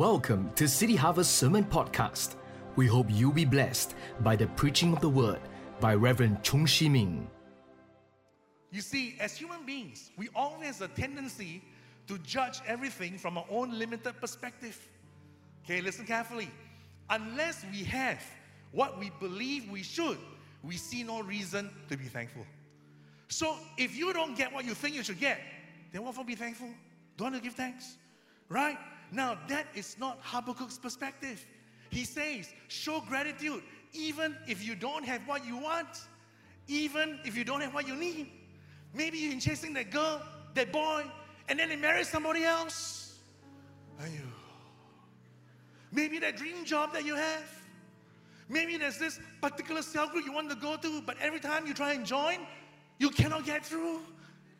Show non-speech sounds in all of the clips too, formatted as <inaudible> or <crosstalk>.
Welcome to City Harvest Sermon Podcast. We hope you'll be blessed by the preaching of the word by Reverend Chung Shi Ming. You see, as human beings, we always have a tendency to judge everything from our own limited perspective. Okay, listen carefully. Unless we have what we believe we should, we see no reason to be thankful. So if you don't get what you think you should get, then what for be thankful? Don't want to give thanks? Right? Now, that is not Habakkuk's perspective. He says, show gratitude even if you don't have what you want, even if you don't have what you need. Maybe you've been chasing that girl, that boy, and then they marry somebody else. you? Maybe that dream job that you have. Maybe there's this particular cell group you want to go to, but every time you try and join, you cannot get through.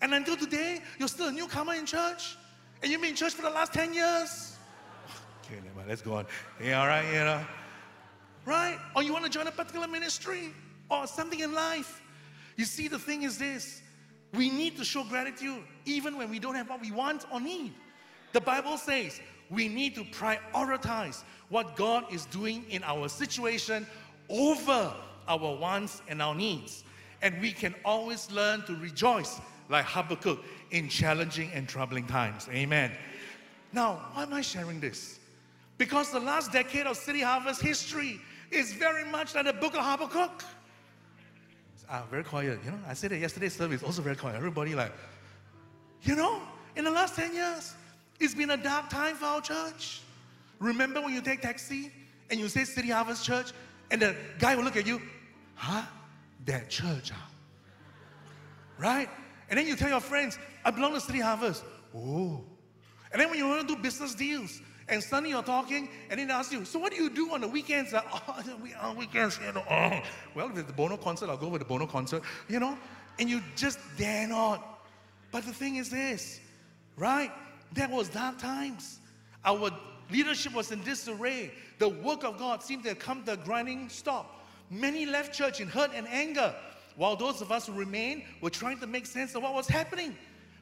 And until today, you're still a newcomer in church. And you've been in church for the last 10 years. Okay, never mind. Let's go on. Yeah, all right, you know. Right? Or you want to join a particular ministry or something in life. You see, the thing is this we need to show gratitude even when we don't have what we want or need. The Bible says we need to prioritize what God is doing in our situation over our wants and our needs. And we can always learn to rejoice like Habakkuk in challenging and troubling times. Amen. Now, why am I sharing this? Because the last decade of City Harvest history is very much like the book of Habakkuk. Ah, very quiet. You know, I said that yesterday's service also very quiet. Everybody like, you know, in the last 10 years, it's been a dark time for our church. Remember when you take taxi and you say City Harvest Church, and the guy will look at you, huh? That church, huh? Right? And then you tell your friends, I belong to City Harvest. Oh. And then when you want to do business deals, and suddenly you're talking, and then they ask you, so what do you do on the weekends? <laughs> Uh, oh, we, on weekends, you know, oh. well, the Bono concert, I'll go with the Bono concert, you know, and you just dare not. But the thing is this, right? There was dark times. Our leadership was in disarray. The work of God seemed to have come to a grinding stop. Many left church in hurt and anger while those of us who remained were trying to make sense of what was happening.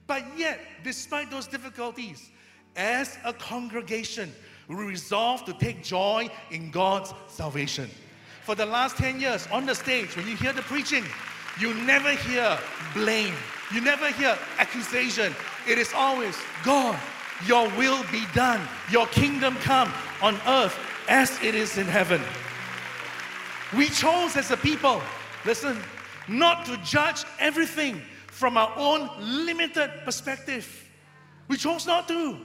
But yet, despite those difficulties, as a congregation, we resolved to take joy in God's salvation. For the last 10 years on the stage, when you hear the preaching, you never hear blame, you never hear accusation. It is always, God, your will be done, your kingdom come on earth as it is in heaven. We chose as a people, listen, not to judge everything from our own limited perspective. We chose not to,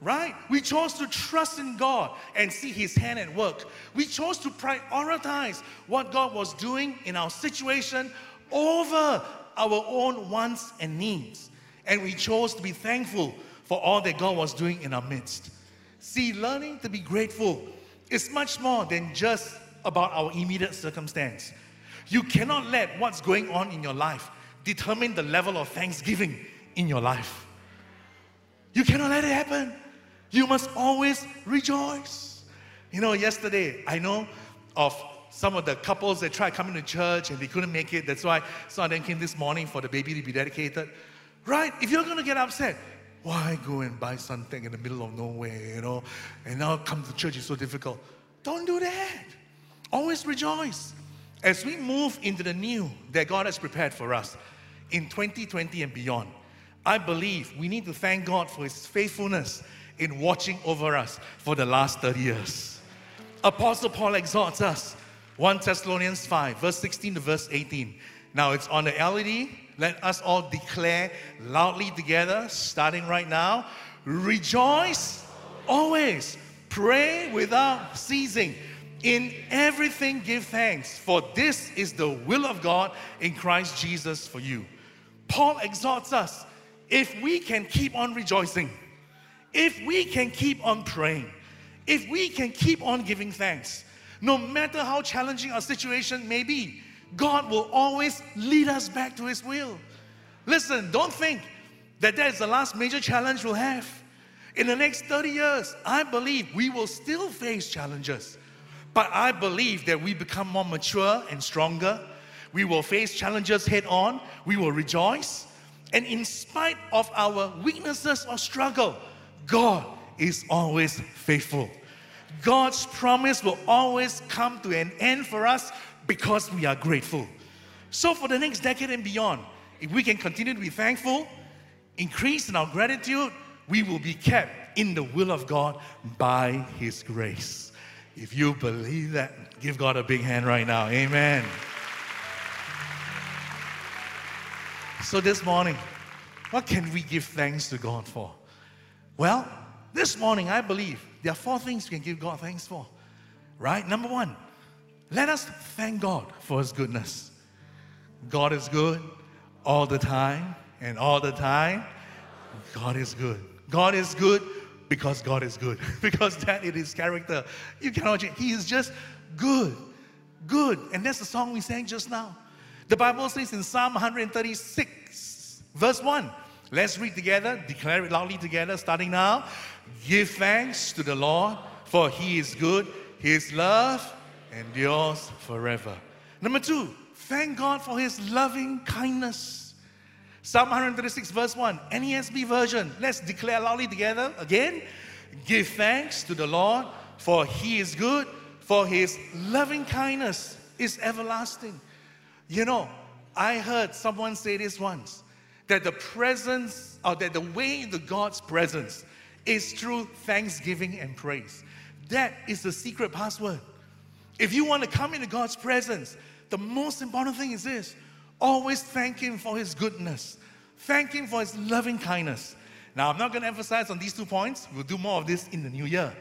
right? We chose to trust in God and see His hand at work. We chose to prioritize what God was doing in our situation over our own wants and needs. And we chose to be thankful for all that God was doing in our midst. See, learning to be grateful is much more than just about our immediate circumstance. You cannot let what's going on in your life determine the level of thanksgiving in your life. You cannot let it happen. You must always rejoice. You know, yesterday, I know of some of the couples that tried coming to church and they couldn't make it. That's why some of them came this morning for the baby to be dedicated. Right? If you're going to get upset, why go and buy something in the middle of nowhere, you know? And now come to church is so difficult. Don't do that. Always rejoice. As we move into the new that God has prepared for us in 2020 and beyond, I believe we need to thank God for His faithfulness in watching over us for the last 30 years. Apostle Paul exhorts us 1 Thessalonians 5, verse 16 to verse 18. Now it's on the LED. Let us all declare loudly together, starting right now. Rejoice always, pray without ceasing in everything, give thanks, for this is the will of God in Christ Jesus for you. Paul exhorts us if we can keep on rejoicing, if we can keep on praying, if we can keep on giving thanks, no matter how challenging our situation may be, God will always lead us back to His will. Listen, don't think that that is the last major challenge we'll have. In the next 30 years, I believe we will still face challenges. But I believe that we become more mature and stronger. We will face challenges head on. We will rejoice. And in spite of our weaknesses or struggle, God is always faithful. God's promise will always come to an end for us because we are grateful. So, for the next decade and beyond, if we can continue to be thankful, increase in our gratitude, we will be kept in the will of God by His grace. If you believe that, give God a big hand right now. Amen. So, this morning, what can we give thanks to God for? Well, this morning, I believe there are four things we can give God thanks for. Right? Number one, let us thank God for His goodness. God is good all the time, and all the time, God is good. God is good because God is good, <laughs> because that is His character. You cannot change. He is just good, good. And that's the song we sang just now. The Bible says in Psalm 136, verse 1. Let's read together, declare it loudly together, starting now. Give thanks to the Lord, for He is good. His love endures forever. Number two, thank God for His loving kindness. Psalm 136, verse 1, NASB version. Let's declare loudly together again. Give thanks to the Lord, for He is good, for His loving kindness is everlasting. You know, I heard someone say this once that the presence, or that the way into God's presence is through thanksgiving and praise. That is the secret password. If you want to come into God's presence, the most important thing is this always thank Him for His goodness, thank Him for His loving kindness. Now, I'm not going to emphasize on these two points, we'll do more of this in the new year.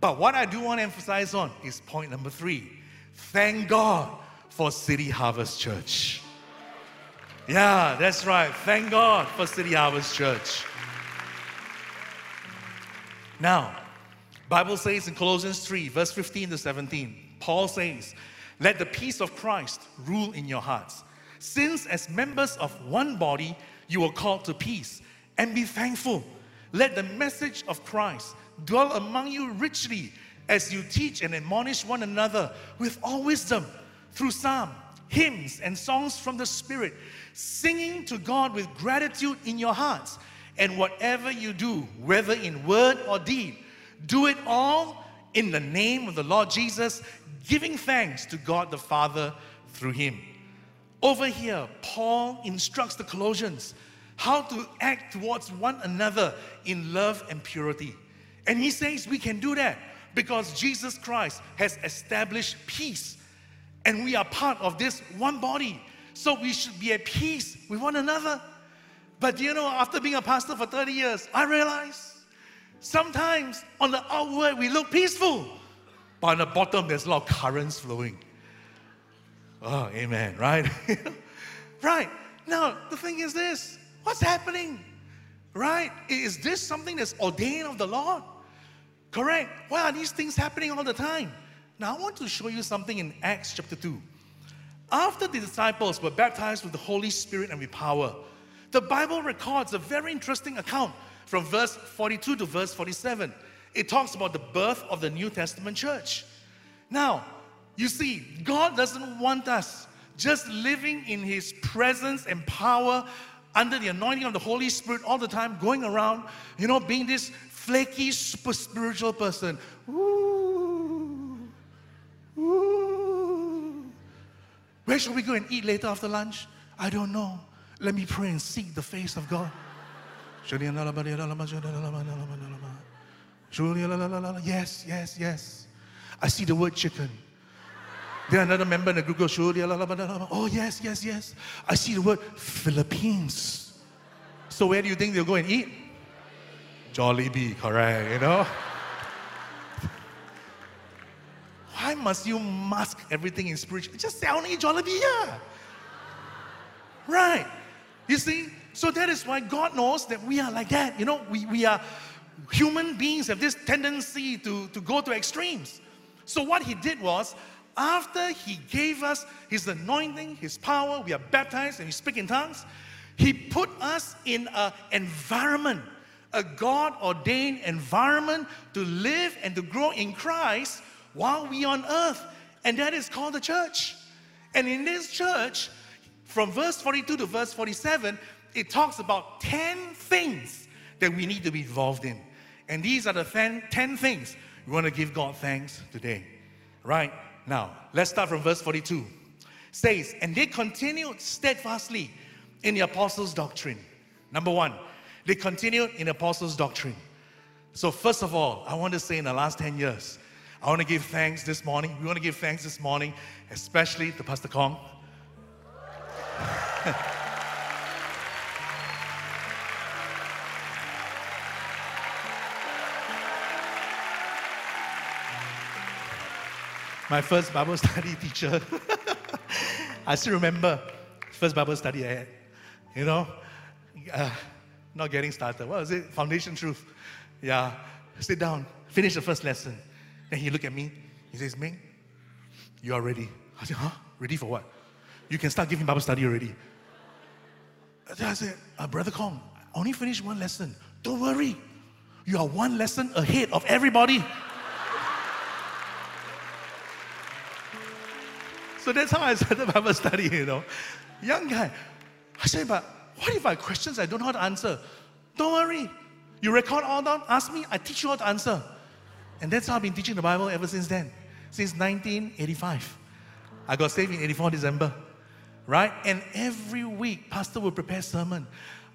But what I do want to emphasize on is point number three thank God for City Harvest Church. Yeah, that's right. Thank God for City Harvest Church. Now, Bible says in Colossians 3, verse 15 to 17, Paul says, Let the peace of Christ rule in your hearts. Since as members of one body you are called to peace, and be thankful. Let the message of Christ dwell among you richly as you teach and admonish one another with all wisdom through psalm, hymns, and songs from the Spirit, singing to God with gratitude in your hearts. And whatever you do, whether in word or deed, do it all in the name of the Lord Jesus, giving thanks to God the Father through him. Over here, Paul instructs the Colossians how to act towards one another in love and purity. And he says we can do that because Jesus Christ has established peace and we are part of this one body. So we should be at peace with one another. But you know, after being a pastor for 30 years, I realize sometimes on the outward we look peaceful, but on the bottom there's a lot of currents flowing. Oh, amen, right? <laughs> right. Now, the thing is this what's happening? Right? Is this something that's ordained of the Lord? Correct. Why are these things happening all the time? Now, I want to show you something in Acts chapter 2. After the disciples were baptized with the Holy Spirit and with power, the Bible records a very interesting account from verse 42 to verse 47. It talks about the birth of the New Testament church. Now, you see, God doesn't want us just living in His presence and power under the anointing of the Holy Spirit all the time, going around, you know, being this flaky, super spiritual person. Ooh, ooh. Where should we go and eat later after lunch? I don't know. Let me pray and seek the face of God. Yes, yes, yes. I see the word chicken. Then another member in the group goes, Oh, yes, yes, yes. I see the word Philippines. So where do you think they'll go and eat? Jollibee, correct, you know? Why must you mask everything in spiritual? Just say, I only eat Jollibee, yeah. Right. You see? So that is why God knows that we are like that. You know, we, we are human beings have this tendency to, to go to extremes. So what he did was after he gave us his anointing, his power, we are baptized and we speak in tongues, he put us in an environment, a God ordained environment to live and to grow in Christ while we on earth. And that is called the church. And in this church, from verse 42 to verse 47, it talks about 10 things that we need to be involved in. And these are the 10, 10 things we want to give God thanks today. Right? Now, let's start from verse 42. Says, and they continued steadfastly in the apostles' doctrine. Number one, they continued in the apostles' doctrine. So, first of all, I want to say in the last 10 years, I want to give thanks this morning. We want to give thanks this morning, especially to Pastor Kong. <laughs> My first Bible study <laughs> teacher. I still remember first Bible study I had. You know, uh, not getting started. What was it? Foundation truth. Yeah. Sit down. Finish the first lesson. Then he looked at me. He says, Ming, you are ready. I said, huh? Ready for what? You can start giving Bible study already. I said, uh, Brother Kong, only finished one lesson. Don't worry. You are one lesson ahead of everybody. So that's how I started Bible study, you know. Young guy. I said, but what if I have questions I don't know how to answer? Don't worry. You record all down, ask me, I teach you how to answer. And that's how I've been teaching the Bible ever since then, since 1985. I got saved in 84 December, right? And every week, Pastor will prepare sermon.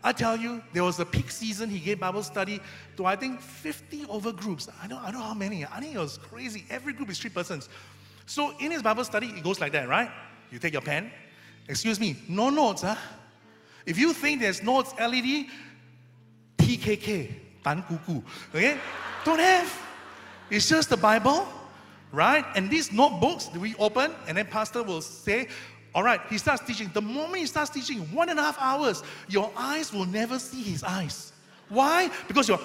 I tell you, there was a peak season. He gave Bible study to I think 50 over groups. I don't, I don't know how many. I think it was crazy. Every group is three persons. So in his Bible study, it goes like that, right? You take your pen. Excuse me, no notes, huh? If you think there's notes, LED, TKK, Tan Kuku, okay? Don't have. It's just the Bible, right? And these notebooks we open, and then pastor will say, all right, he starts teaching. The moment he starts teaching, one and a half hours, your eyes will never see his eyes. Why? Because you're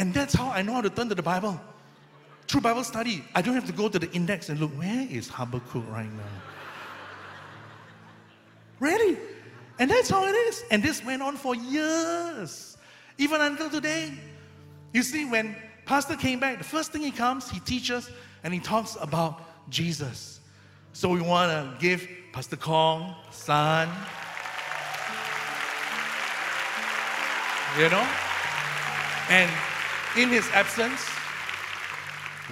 And that's how I know how to turn to the Bible. Through Bible study, I don't have to go to the index and look, where is Habakkuk right now? Really? And that's how it is. And this went on for years, even until today. You see, when Pastor came back, the first thing he comes, he teaches and he talks about Jesus. So we want to give Pastor Kong, son, you know, and in his absence,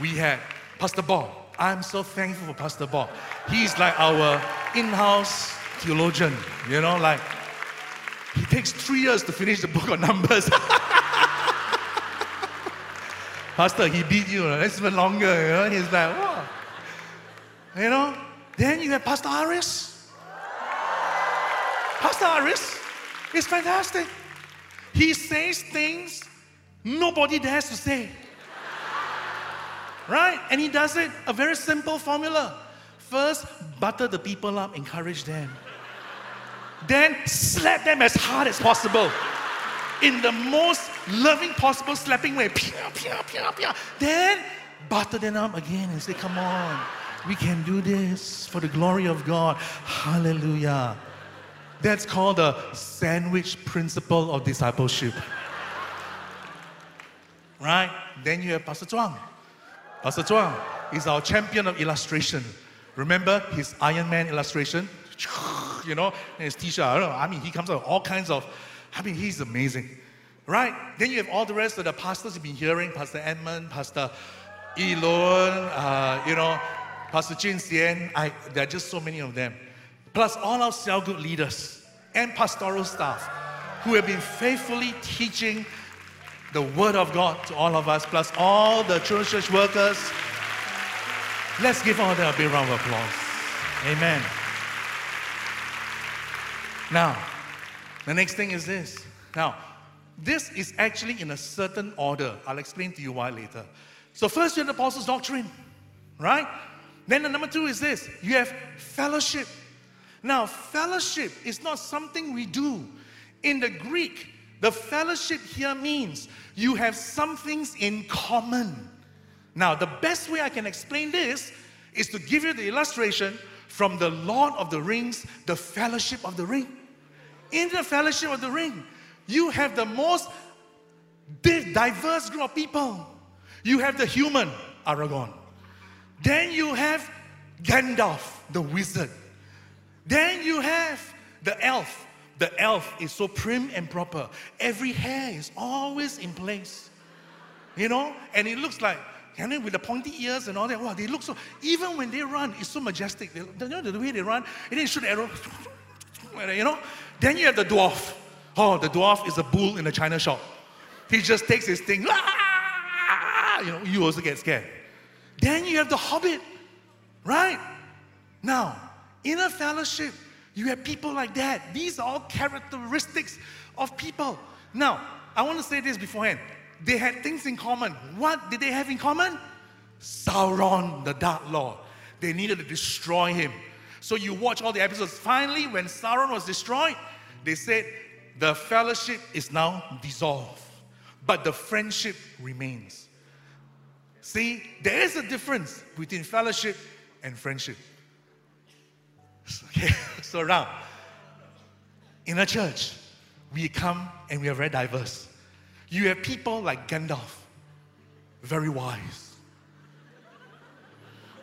we had Pastor Bob. I'm so thankful for Pastor Bob. He's like our in house theologian, you know, like he takes three years to finish the book of Numbers. <laughs> Pastor, he beat you, that's even longer, you know. He's like? You know? Then you have Pastor Aries. Pastor Aries is fantastic. He says things Nobody dares to say. Right? And he does it a very simple formula. First, butter the people up, encourage them. Then slap them as hard as possible. In the most loving possible slapping way. Then butter them up again and say, Come on, we can do this for the glory of God. Hallelujah. That's called the sandwich principle of discipleship right? Then you have Pastor Zhuang. Pastor Zhuang is our champion of illustration. Remember his Iron Man illustration? <laughs> You know, and his t-shirt. I know. I mean, he comes out with all kinds of. I mean, he's amazing, right? Then you have all the rest of the pastors you've been hearing: Pastor Edmund, Pastor Elon, uh, you know, Pastor Jin Xian. I, there are just so many of them. Plus all our cell group leaders and pastoral staff who have been faithfully teaching the Word of God to all of us, plus all the church church workers. Let's give all them a big round of applause. Amen. Now, the next thing is this. Now, this is actually in a certain order. I'll explain to you why later. So, first you have the apostles' doctrine, right? Then the number two is this you have fellowship. Now, fellowship is not something we do. In the Greek, the fellowship here means you have some things in common. Now, the best way I can explain this is to give you the illustration from the Lord of the Rings, the fellowship of the ring. In the fellowship of the ring, you have the most diverse group of people. You have the human, Aragorn. Then you have Gandalf, the wizard, Then you have the elf. The elf is so prim and proper. Every hair is always in place. You know? And it looks like, and then with the pointy ears and all that, wow, they look so, even when they run, it's so majestic. They, you know the way they run? And then shoot the arrow, <laughs> you know? Then you have the dwarf. Oh, the dwarf is a bull in a china shop. He just takes his thing, <laughs> ah! you know, you also get scared. Then you have the hobbit, right? Now, in a fellowship, you have people like that. These are all characteristics of people. Now, I want to say this beforehand. They had things in common. What did they have in common? Sauron, the Dark Lord. They needed to destroy him. So you watch all the episodes. Finally, when Sauron was destroyed, they said the fellowship is now dissolved, but the friendship remains. See, there is a difference between fellowship and friendship. Okay, <laughs> so now, in a church, we come and we are very diverse. You have people like Gandalf, very wise.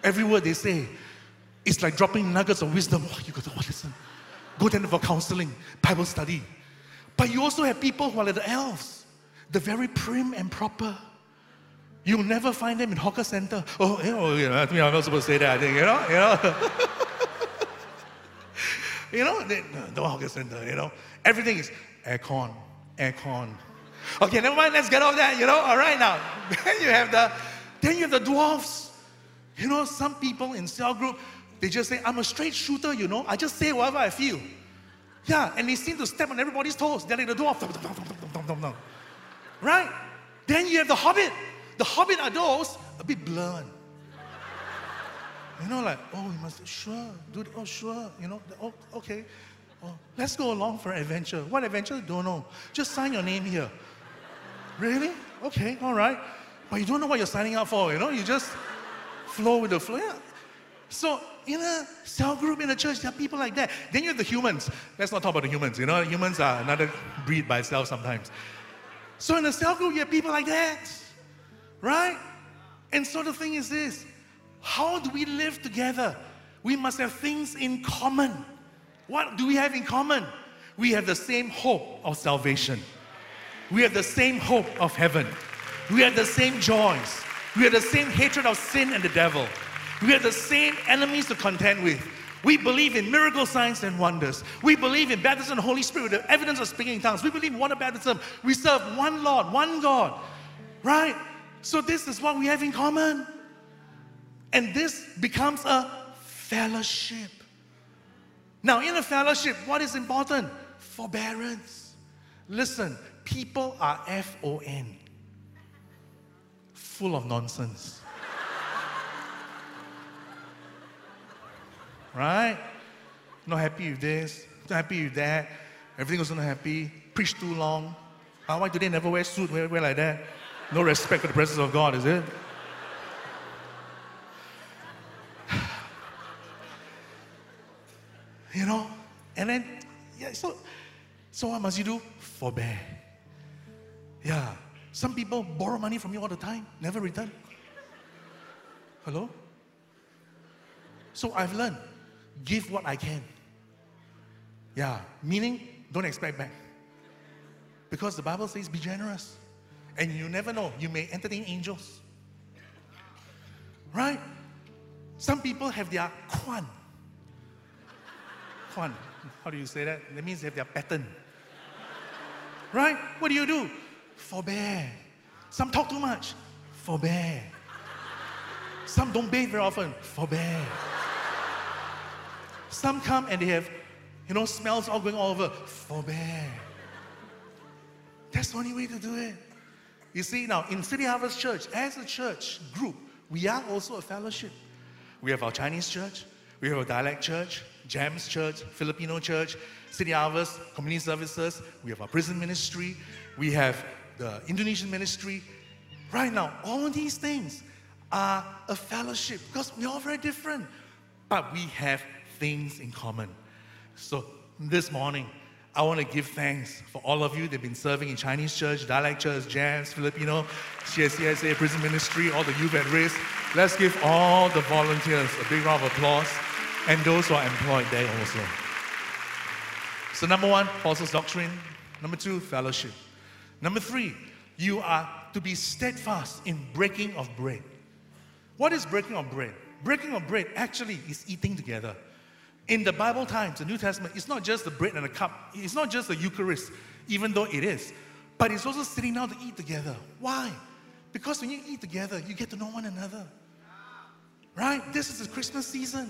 Every word they say, it's like dropping nuggets of wisdom. Oh, you got to listen. Go then for counseling, Bible study. But you also have people who are like the elves, the very prim and proper. You'll never find them in hawker center. Oh, you know, I'm not supposed to say that. I think you know, you know. <laughs> You know, they, no hawker center, you know. Everything is aircon, aircon. Okay, never mind, let's get off that, you know. All right now. <laughs> Then you have the then you have the dwarfs. You know, some people in cell group, they just say, I'm a straight shooter, you know. I just say whatever I feel. Yeah, and they seem to step on everybody's toes. They're like the dwarf. Right? Then you have the hobbit. The hobbit are those a bit blunt. You know, like, oh, you must, sure, dude, oh, sure, you know, oh, okay. Oh, let's go along for an adventure. What adventure? Don't know. Just sign your name here. Really? Okay, all right. But you don't know what you're signing up for, you know? You just flow with the flow. Yeah. So, in a cell group in a church, there are people like that. Then you have the humans. Let's not talk about the humans, you know? Humans are another breed by itself sometimes. So, in a cell group, you have people like that, right? And so the thing is this how do we live together? We must have things in common. What do we have in common? We have the same hope of salvation. We have the same hope of heaven. We have the same joys. We have the same hatred of sin and the devil. We have the same enemies to contend with. We believe in miracle signs and wonders. We believe in baptism and Holy Spirit, the evidence of speaking in tongues. We believe in water baptism. We serve one Lord, one God. Right? So this is what we have in common. And this becomes a fellowship. Now, in a fellowship, what is important? Forbearance. Listen, people are F O N, full of nonsense. right? Not happy with this, not happy with that. Everything was not happy. Preach too long. why do they never wear suit? Wear, wear like that? No respect for the presence of God, is it? You know? And then, yeah, so, so what must you do? Forbear. Yeah. Some people borrow money from you all the time, never return. Hello? So I've learned give what I can. Yeah. Meaning, don't expect back. Because the Bible says be generous. And you never know, you may entertain angels. Right? Some people have their Kwan. How do you say that? That means they have their pattern. Right? What do you do? Forbear. Some talk too much. Forbear. Some don't bathe very often. Forbear. Some come and they have, you know, smells all going all over. Forbear. That's the only way to do it. You see, now in City Harvest Church, as a church group, we are also a fellowship. We have our Chinese church, we have a dialect church, GEMS Church, Filipino Church, City Harvest, Community Services, we have our prison ministry, we have the Indonesian ministry. Right now, all these things are a fellowship because we're all very different, but we have things in common. So this morning, I want to give thanks for all of you that have been serving in Chinese church, dialect church, GEMS, Filipino, CSCSA, prison ministry, all the youth at risk. Let's give all the volunteers a big round of applause. And those who are employed there also. So, number one, apostles' doctrine. Number two, fellowship. Number three, you are to be steadfast in breaking of bread. What is breaking of bread? Breaking of bread actually is eating together. In the Bible times, the New Testament, it's not just the bread and the cup, it's not just the Eucharist, even though it is, but it's also sitting down to eat together. Why? Because when you eat together, you get to know one another. Right? This is the Christmas season.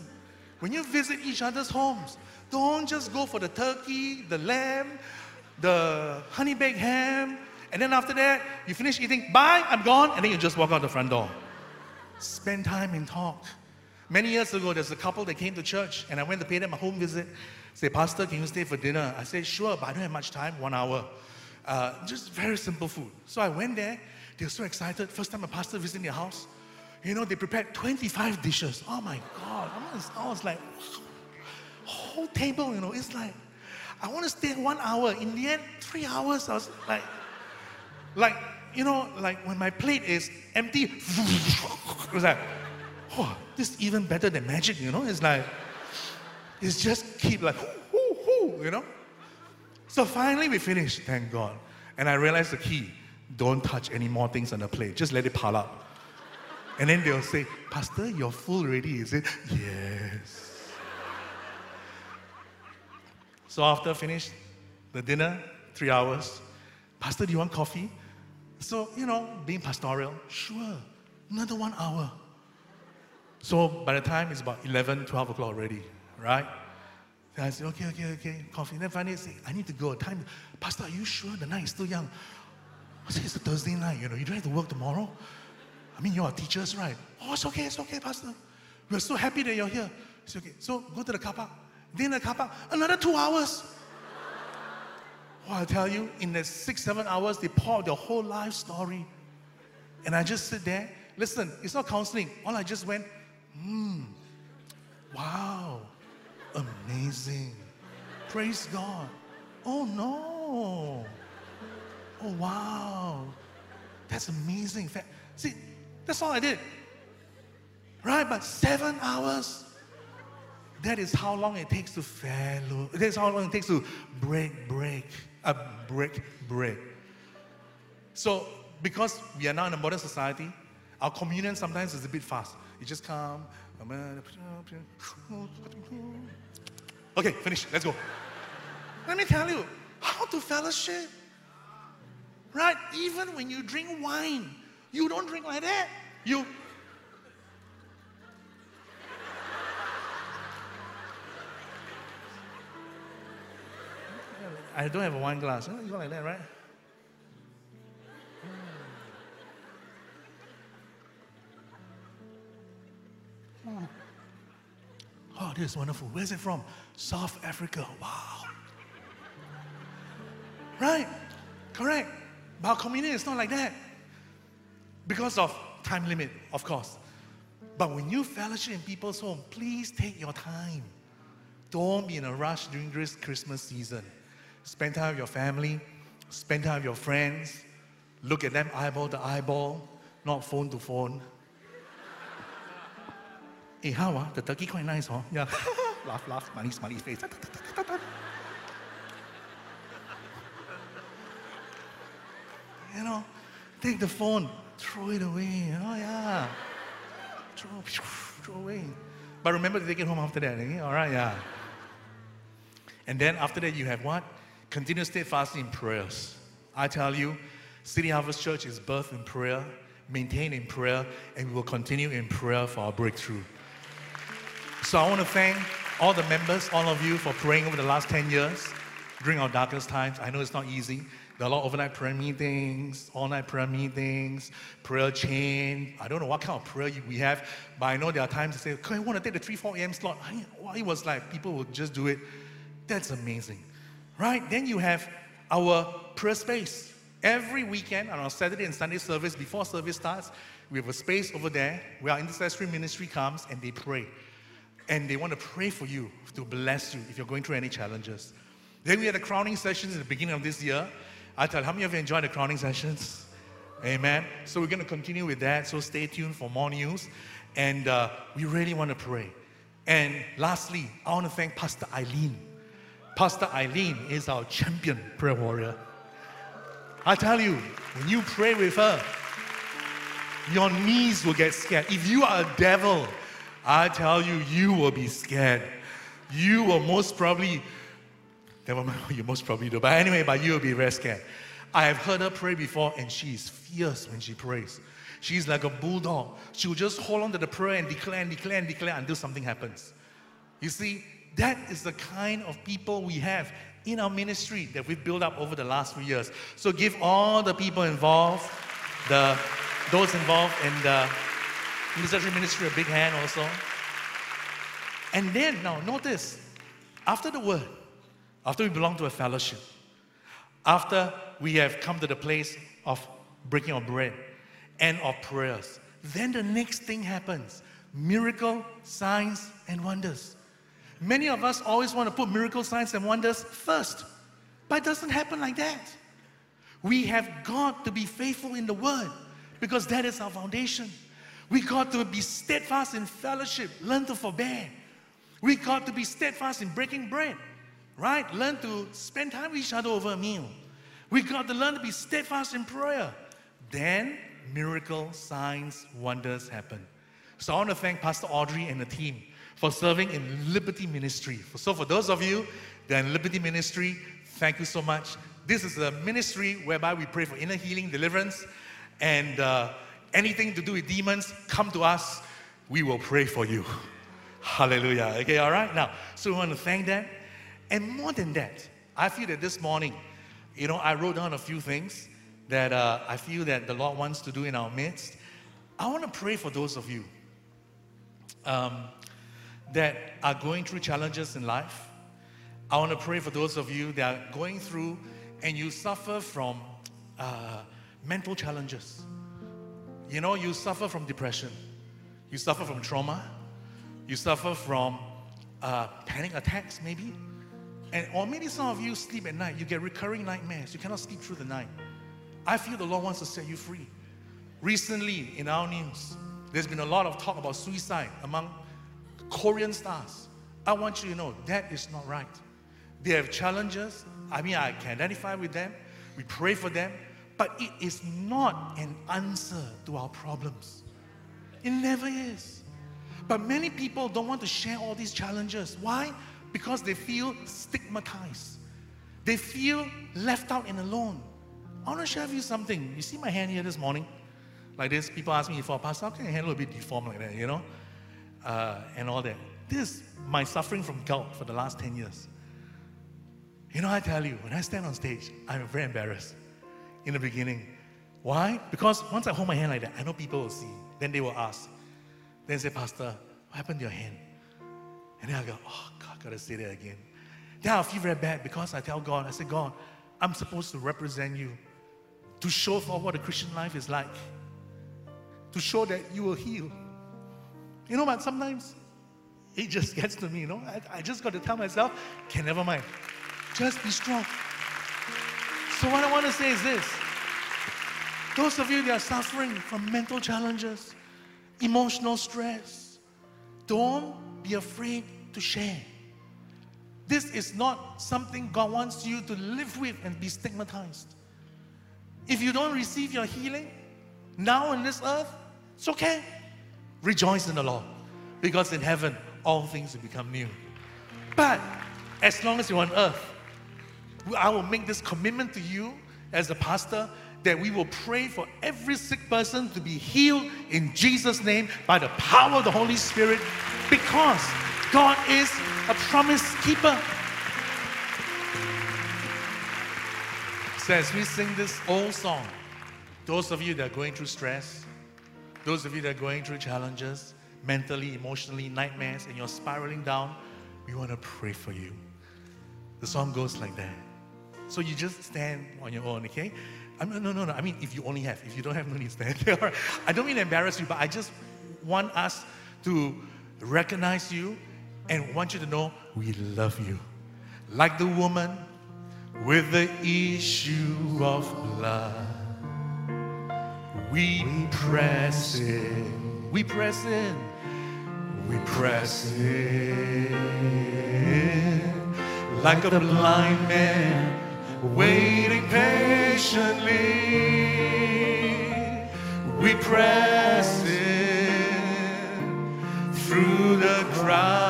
When you visit each other's homes, don't just go for the turkey, the lamb, the honey baked ham, and then after that, you finish eating, bye, I'm gone, and then you just walk out the front door. Spend time and talk. Many years ago, there's a couple that came to church, and I went to pay them a home visit. Say, Pastor, can you stay for dinner? I said, sure, but I don't have much time, one hour. Uh, just very simple food. So I went there. They were so excited. First time a pastor visiting their house. You know, they prepared 25 dishes. Oh my God. I was, I was like, whole table, you know, it's like, I want to stay one hour. In the end, three hours, I was like, like, you know, like when my plate is empty, <laughs> it was like, oh, this is even better than magic, you know? It's like, it's just keep like, whoo, whoo, you know? So finally we finished, thank God. And I realized the key don't touch any more things on the plate, just let it pile up. And then they'll say, Pastor, you're full already, is it? Yes. so after finish the dinner, three hours, Pastor, do you want coffee? So, you know, being pastoral, sure, another one hour. So by the time it's about 11, 12 o'clock already, right? Then I say, okay, okay, okay, coffee. And Then finally I say, I need to go. Time, Pastor, are you sure the night is still young? I say, it's a Thursday night, you know, you don't have to work tomorrow. I mean, you are teachers, right? Oh, it's okay, it's okay, Pastor. We're so happy that you're here. It's okay. So go to the car park. Then the car park, another two hours. Oh, I tell you, in the six, seven hours, they pour their whole life story. And I just sit there. Listen, it's not counseling. All I just went, hmm, wow, amazing. Praise God. Oh no. Oh wow. That's amazing. See, that's all I did. Right? But seven hours. That is how long it takes to fellow. That's how long it takes to break, break a break bread. So, because we are now in a modern society, our communion sometimes is a bit fast. You just come. Okay, finish. Let's go. Let me tell you how to fellowship. Right? Even when you drink wine, you don't drink like that. You I don't have a wine glass. You go like that, right? Oh. oh, this is wonderful. Where's it from? South Africa. Wow. Right? Correct. But our community is not like that. Because of time limit, of course. But when you fellowship in people's home, please take your time. Don't be in a rush during this Christmas season. Spend time with your family, spend time with your friends, look at them eyeball to eyeball, not phone to phone. hey, <laughs> how ah? The turkey quite nice, huh? Yeah. <laughs> laugh, laugh, smiley, smiley face. <laughs> you know, take the phone, throw it away. Oh yeah. Throw, throw away. But remember to take it home after that. Eh? All right, yeah. And then after that, you have what? Continue steadfastly in prayers. I tell you, City Harvest Church is birthed in prayer, maintained in prayer, and we will continue in prayer for our breakthrough. So I want to thank all the members, all of you, for praying over the last 10 years during our darkest times. I know it's not easy. There are a lot of overnight prayer meetings, all night prayer meetings, prayer chain. I don't know what kind of prayer we have, but I know there are times to say, "Can I want to take the 3 4 a.m. slot? I, it was like people would just do it. That's amazing right? Then you have our prayer space. Every weekend on our Saturday and Sunday service, before service starts, we have a space over there where our intercessory ministry comes and they pray. And they want to pray for you to bless you if you're going through any challenges. Then we had the crowning sessions at the beginning of this year. I tell how many of you enjoyed the crowning sessions? Amen. So we're going to continue with that. So stay tuned for more news. And uh, we really want to pray. And lastly, I want to thank Pastor Eileen. Pastor Eileen is our champion prayer warrior. I tell you, when you pray with her, your knees will get scared. If you are a devil, I tell you, you will be scared. You will most probably, never mind you most probably do, but anyway, but you will be very scared. I have heard her pray before, and she is fierce when she prays. She's like a bulldog. She will just hold on to the prayer and declare and declare and declare until something happens. You see, that is the kind of people we have in our ministry that we've built up over the last few years. So give all the people involved, the those involved in the intercessory ministry a big hand also. And then now notice, after the word, after we belong to a fellowship, after we have come to the place of breaking of bread and of prayers, then the next thing happens miracle, signs, and wonders. Many of us always want to put miracle, signs, and wonders first, but it doesn't happen like that. We have got to be faithful in the word because that is our foundation. We got to be steadfast in fellowship, learn to forbear. We got to be steadfast in breaking bread, right? Learn to spend time with each other over a meal. We got to learn to be steadfast in prayer. Then miracle, signs, wonders happen. So I want to thank Pastor Audrey and the team for serving in Liberty Ministry. So, for those of you that are in Liberty Ministry, thank you so much. This is a ministry whereby we pray for inner healing, deliverance, and uh, anything to do with demons, come to us. We will pray for you. Hallelujah. Okay, all right? Now, so we want to thank them. And more than that, I feel that this morning, you know, I wrote down a few things that uh, I feel that the Lord wants to do in our midst. I want to pray for those of you. Um, that are going through challenges in life. I want to pray for those of you that are going through and you suffer from uh, mental challenges. You know, you suffer from depression, you suffer from trauma, you suffer from uh, panic attacks, maybe. And, or maybe some of you sleep at night, you get recurring nightmares, you cannot sleep through the night. I feel the Lord wants to set you free. Recently, in our news, there's been a lot of talk about suicide among Korean stars. I want you to know that is not right. They have challenges. I mean, I can identify with them. We pray for them. But it is not an answer to our problems. It never is. But many people don't want to share all these challenges. Why? Because they feel stigmatized. They feel left out and alone. I want to share with you something. You see my hand here this morning? Like this, people ask me for Pastor, how can your hand look a bit deformed like that, you know? uh, and all that. This is my suffering from gout for the last 10 years. You know, I tell you, when I stand on stage, I'm very embarrassed in the beginning. Why? Because once I hold my hand like that, I know people will see. Then they will ask. Then say, Pastor, what happened to your hand? And then I go, oh, God, I gotta say that again. Then i feel very bad because I tell God, I say, God, I'm supposed to represent you, to show for what a Christian life is like, to show that you will heal. You know what? Sometimes it just gets to me, you know. I, I just got to tell myself, okay, never mind. Just be strong. So, what I want to say is this those of you that are suffering from mental challenges, emotional stress, don't be afraid to share. This is not something God wants you to live with and be stigmatized. If you don't receive your healing now on this earth, it's okay. Rejoice in the Lord, because in heaven all things will become new. But as long as you're on earth, I will make this commitment to you as a pastor that we will pray for every sick person to be healed in Jesus' name by the power of the Holy Spirit because God is a promise keeper. So, as we sing this old song, those of you that are going through stress, those of you that are going through challenges, mentally, emotionally, nightmares, and you're spiraling down, we want to pray for you. The song goes like that. So you just stand on your own, okay? I mean, no, no, no. I mean, if you only have, if you don't have, no need to. I don't mean to embarrass you, but I just want us to recognize you and want you to know we love you. Like the woman with the issue of blood. We press in. We press in. we press in like a blind man waiting patiently. We press in through the crowd.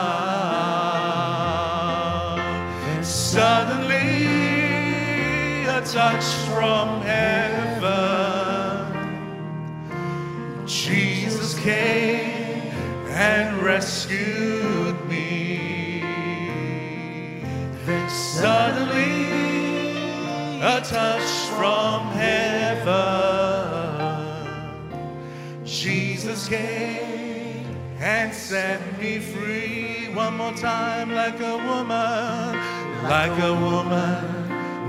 Touch from heaven. Jesus came and rescued me. Then suddenly, a touch from heaven. Jesus came and set me free. One more time, like a woman, like a woman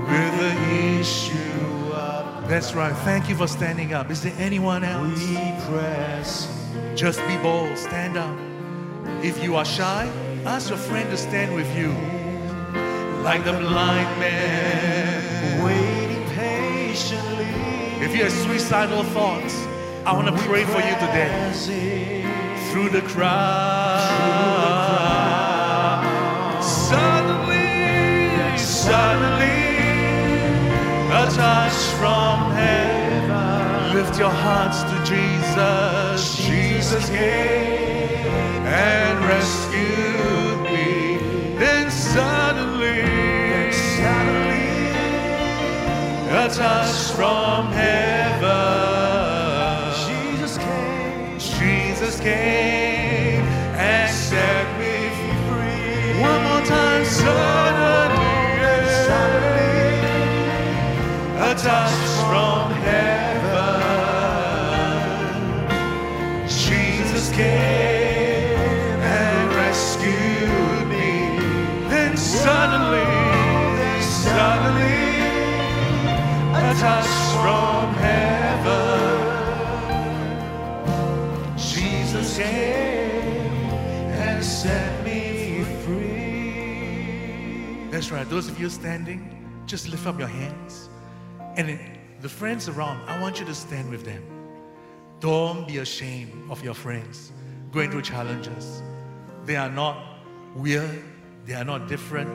with the issue of. That's right. Thank you for standing up. Is there anyone else? We press Just be bold. Stand up. If you are shy, ask your friend to stand with you. Like the blind man. waiting patiently. If you have suicidal thoughts, I want to pray for you today. Through the crowd. Touch from heaven. Lift your hearts to Jesus. Jesus came and rescued me. Then suddenly, Suddenly, a touch from heaven. Jesus came Jesus came and set me free. One more time, suddenly, touch from heaven. Jesus came and rescued me. Then suddenly, suddenly, a touch from heaven. Jesus came and set me free. That's right. Those of you standing, just lift up your hands. And the friends around, I want you to stand with them. Don't be ashamed of your friends going through challenges. They are not weird, they are not different.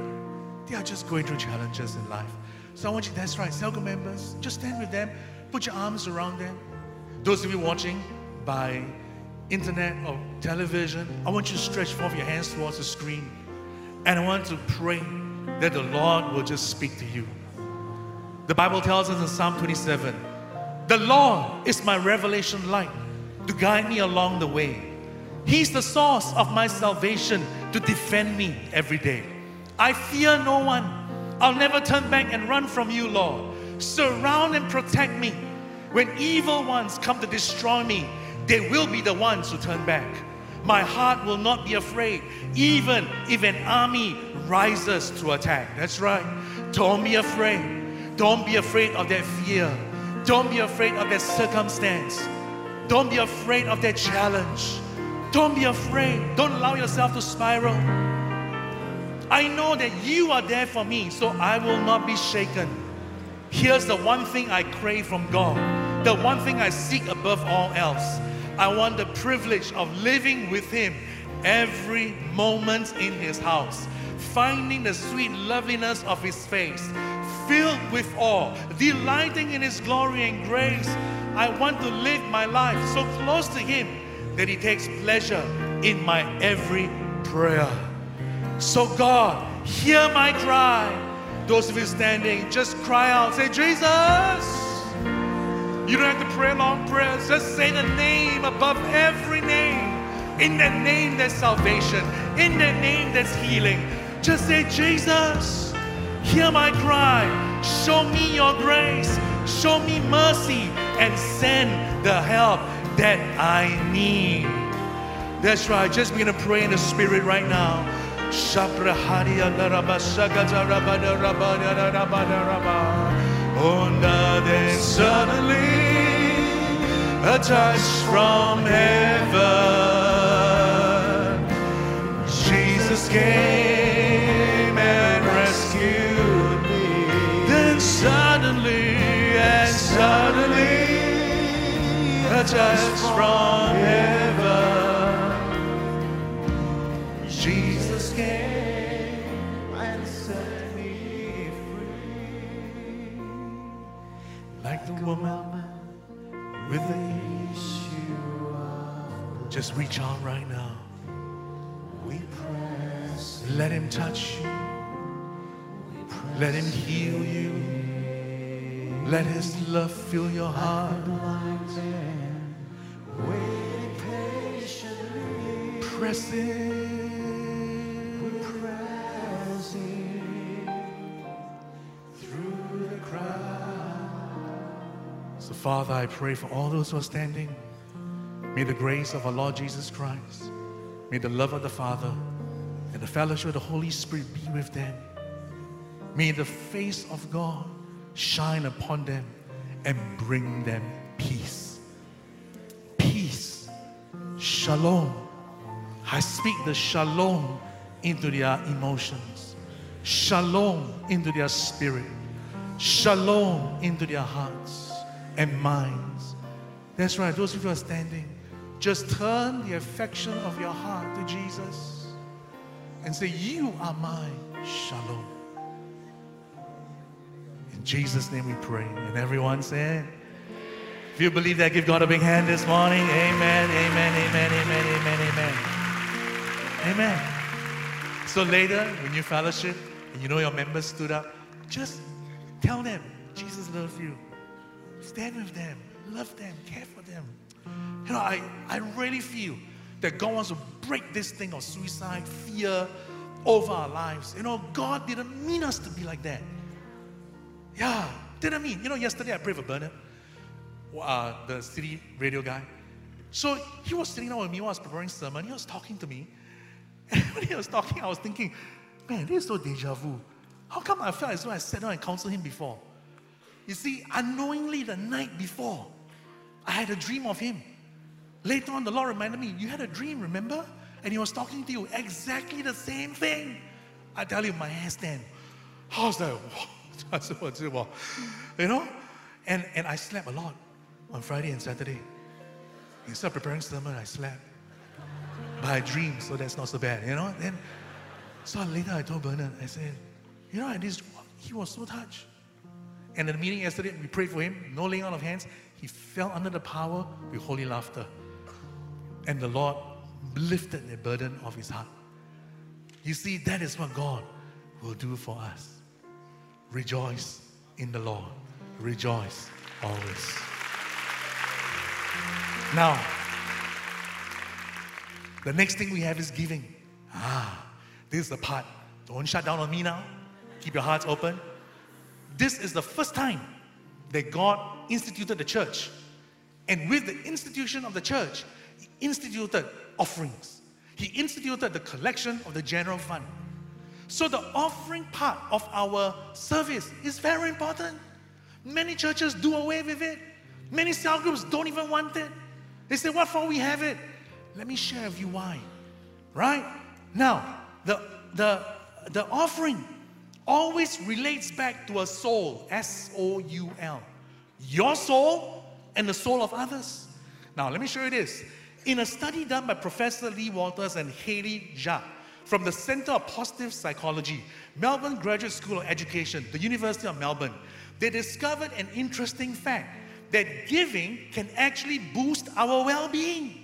They are just going through challenges in life. So I want you, that's right, Celco members, just stand with them, put your arms around them. Those of you watching by internet or television, I want you to stretch forth your hands towards the screen. And I want to pray that the Lord will just speak to you. The Bible tells us in Psalm 27 The Lord is my revelation light to guide me along the way. He's the source of my salvation to defend me every day. I fear no one. I'll never turn back and run from you, Lord. Surround and protect me. When evil ones come to destroy me, they will be the ones who turn back. My heart will not be afraid, even if an army rises to attack. That's right. Don't be afraid. Don't be afraid of that fear. Don't be afraid of that circumstance. Don't be afraid of that challenge. Don't be afraid. Don't allow yourself to spiral. I know that you are there for me, so I will not be shaken. Here's the one thing I crave from God, the one thing I seek above all else. I want the privilege of living with Him every moment in His house, finding the sweet loveliness of His face, filled with awe, delighting in His glory and grace. I want to live my life so close to Him that He takes pleasure in my every prayer. So, God, hear my cry. Those of you standing, just cry out. Say, Jesus. You don't have to pray long prayers. Just say the name above every name. In that name, there's salvation. In that name, there's healing. Just say, Jesus, hear my cry. Show me your grace. Show me mercy and send the help that I need. That's right. Just begin to pray in the spirit right now. Onda then suddenly a touch from heaven. Jesus came Suddenly, a touch from heaven. Jesus came and set me free. Like the woman with the issue of Just reach out right now. We press. Let him touch you. Let him heal you. Let his love fill your heart. waiting patiently, Press in. pressing through the crowd. So, Father, I pray for all those who are standing. May the grace of our Lord Jesus Christ, may the love of the Father, and the fellowship of the Holy Spirit be with them. May the face of God shine upon them and bring them peace. Peace. Shalom. I speak the shalom into their emotions, shalom into their spirit, shalom into their hearts and minds. That's right, those of you who are standing, just turn the affection of your heart to Jesus and say, You are my shalom. In Jesus' name we pray. And everyone said, if you believe that, give God a big hand this morning. Amen, amen, amen, amen, amen, amen. Amen. So later, when you fellowship and you know your members stood up, just tell them Jesus loves you. Stand with them, love them, care for them. You know, I, I really feel that God wants to break this thing of suicide, fear over our lives. You know, God didn't mean us to be like that. Yeah, didn't mean. You know, yesterday I prayed for Bernard, uh, the city radio guy. So he was sitting down with me while I was preparing sermon. He was talking to me. And <laughs> when he was talking, I was thinking, man, this is so deja vu. How come I felt as though I sat down and counseled him before? You see, unknowingly the night before, I had a dream of him. Later on, the Lord reminded me, you had a dream, remember? And he was talking to you exactly the same thing. I tell you, my hands stand. I like, I <laughs> you know? And, and I slept a lot on Friday and Saturday. Instead of preparing sermon, I slept. But I dreamed, so that's not so bad, you know? Then, so later I told Bernard, I said, you know, this, he was so touched. And in the meeting yesterday, we prayed for him, no laying on of hands. He fell under the power with holy laughter. And the Lord lifted the burden of his heart. You see, that is what God will do for us. Rejoice in the Lord. Rejoice always. Now, the next thing we have is giving. Ah, this is the part. Don't shut down on me now. Keep your hearts open. This is the first time that God instituted the church. And with the institution of the church, He instituted offerings. He instituted the collection of the general fund. So the offering part of our service is very important. Many churches do away with it. Many cell groups don't even want it. They say, What for we have it? Let me share with you why. Right? Now, the the the offering always relates back to a soul, S O U L. Your soul and the soul of others. Now, let me show you this. In a study done by Professor Lea Waters and Haley Jacques from the Center of Positive Psychology, Melbourne Graduate School of Education, the University of Melbourne, they discovered an interesting fact that giving can actually boost our well being.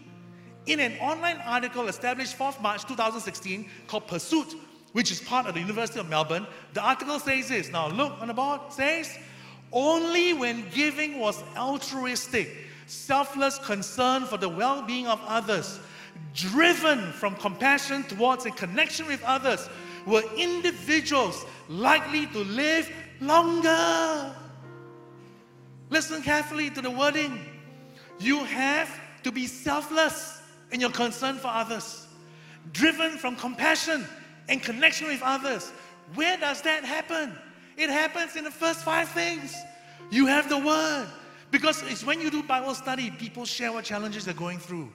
In an online article established 4th March 2016 called Pursuit, which is part of the University of Melbourne, the article says this. Now, look on the board, says, only when giving was altruistic, selfless concern for the well being of others, driven from compassion towards a connection with others, were individuals likely to live longer. Listen carefully to the wording. You have to be selfless in your concern for others, driven from compassion and connection with others. Where does that happen? It happens in the first five things. You have the word. Because it's when you do Bible study, people share what challenges they're going through.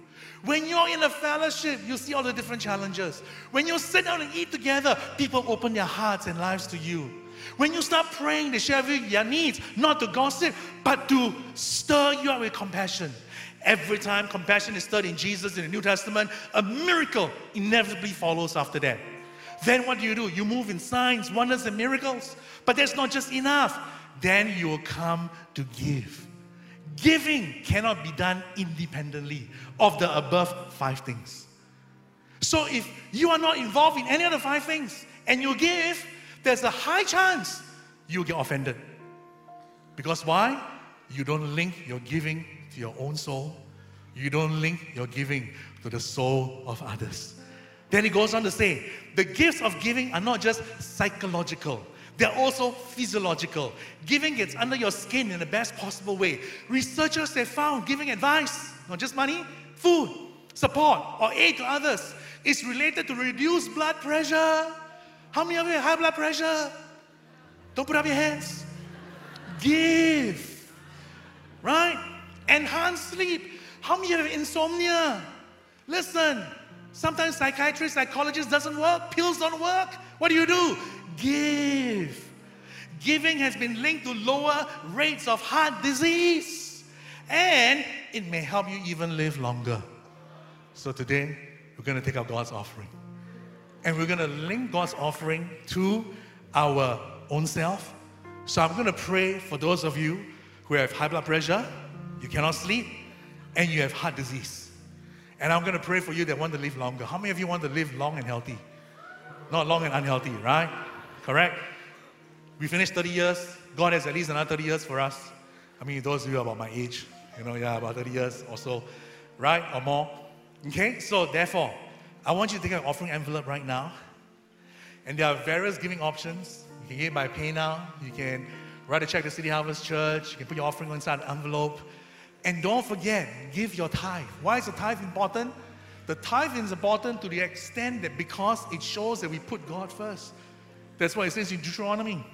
When you're in a fellowship, you see all the different challenges. When you sit down and eat together, people open their hearts and lives to you. When you start praying, they share with you their needs, not to gossip, but to stir you up with compassion. Every time compassion is stirred in Jesus in the New Testament, a miracle inevitably follows after that. Then what do you do? You move in signs, wonders, and miracles. But that's not just enough. then you will come to give. Giving cannot be done independently of the above five things. So if you are not involved in any of the five things and you give, there's a high chance you'll get offended. Because why? You don't link your giving to your own soul. You don't link your giving to the soul of others. Then he goes on to say, the gifts of giving are not just psychological, they're also physiological. Giving gets under your skin in the best possible way. Researchers have found giving advice, not just money, food, support, or aid to others, is related to reduced blood pressure. How many of you have high blood pressure? Don't put up your hands. Give. Right? Enhance sleep. How many of you have insomnia? Listen, sometimes psychiatrists, psychologists doesn't work. Pills don't work. What do you do? Give. Giving has been linked to lower rates of heart disease. And it may help you even live longer. So today, we're going to take up God's offering. And we're going to link God's offering to our own self. So I'm going to pray for those of you who have high blood pressure, you cannot sleep, and you have heart disease. And I'm going to pray for you that want to live longer. How many of you want to live long and healthy? Not long and unhealthy, right? Correct? We finished 30 years. God has at least another 30 years for us. I mean, those of you about my age, you know, yeah, about 30 years or so, right? Or more. Okay? So, therefore, I want you to take an offering envelope right now. And there are various giving options. You can give by PayNow. You can write a check to City Harvest Church. You can put your offering inside an envelope. And don't forget, give your tithe. Why is the tithe important? The tithe is important to the extent that because it shows that we put God first. That's why it says in Deuteronomy.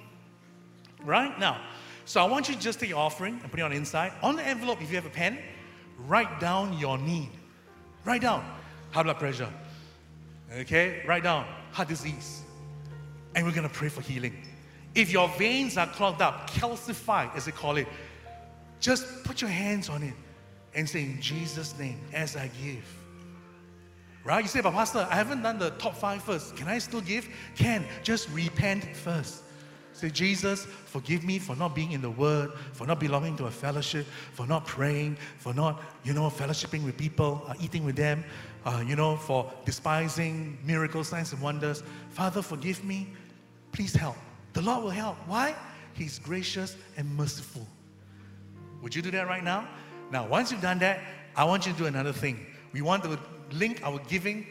Right? Now, so I want you to just take your offering and put it on the inside. On the envelope, if you have a pen, write down your need. Write down high blood pressure. Okay? Write down heart disease. And we're going to pray for healing. If your veins are clogged up, calcified, as they call it, just put your hands on it and say, In Jesus' name, as I give. Right? You say, but Pastor, I haven't done the top five first. Can I still give? Can. Just repent first. Say, Jesus, forgive me for not being in the Word, for not belonging to a fellowship, for not praying, for not, you know, fellowshipping with people, uh, eating with them, uh, you know, for despising miracles, signs, and wonders. Father, forgive me. Please help. The Lord will help. Why? He's gracious and merciful. Would you do that right now? Now, once you've done that, I want you to do another thing. We want to link our giving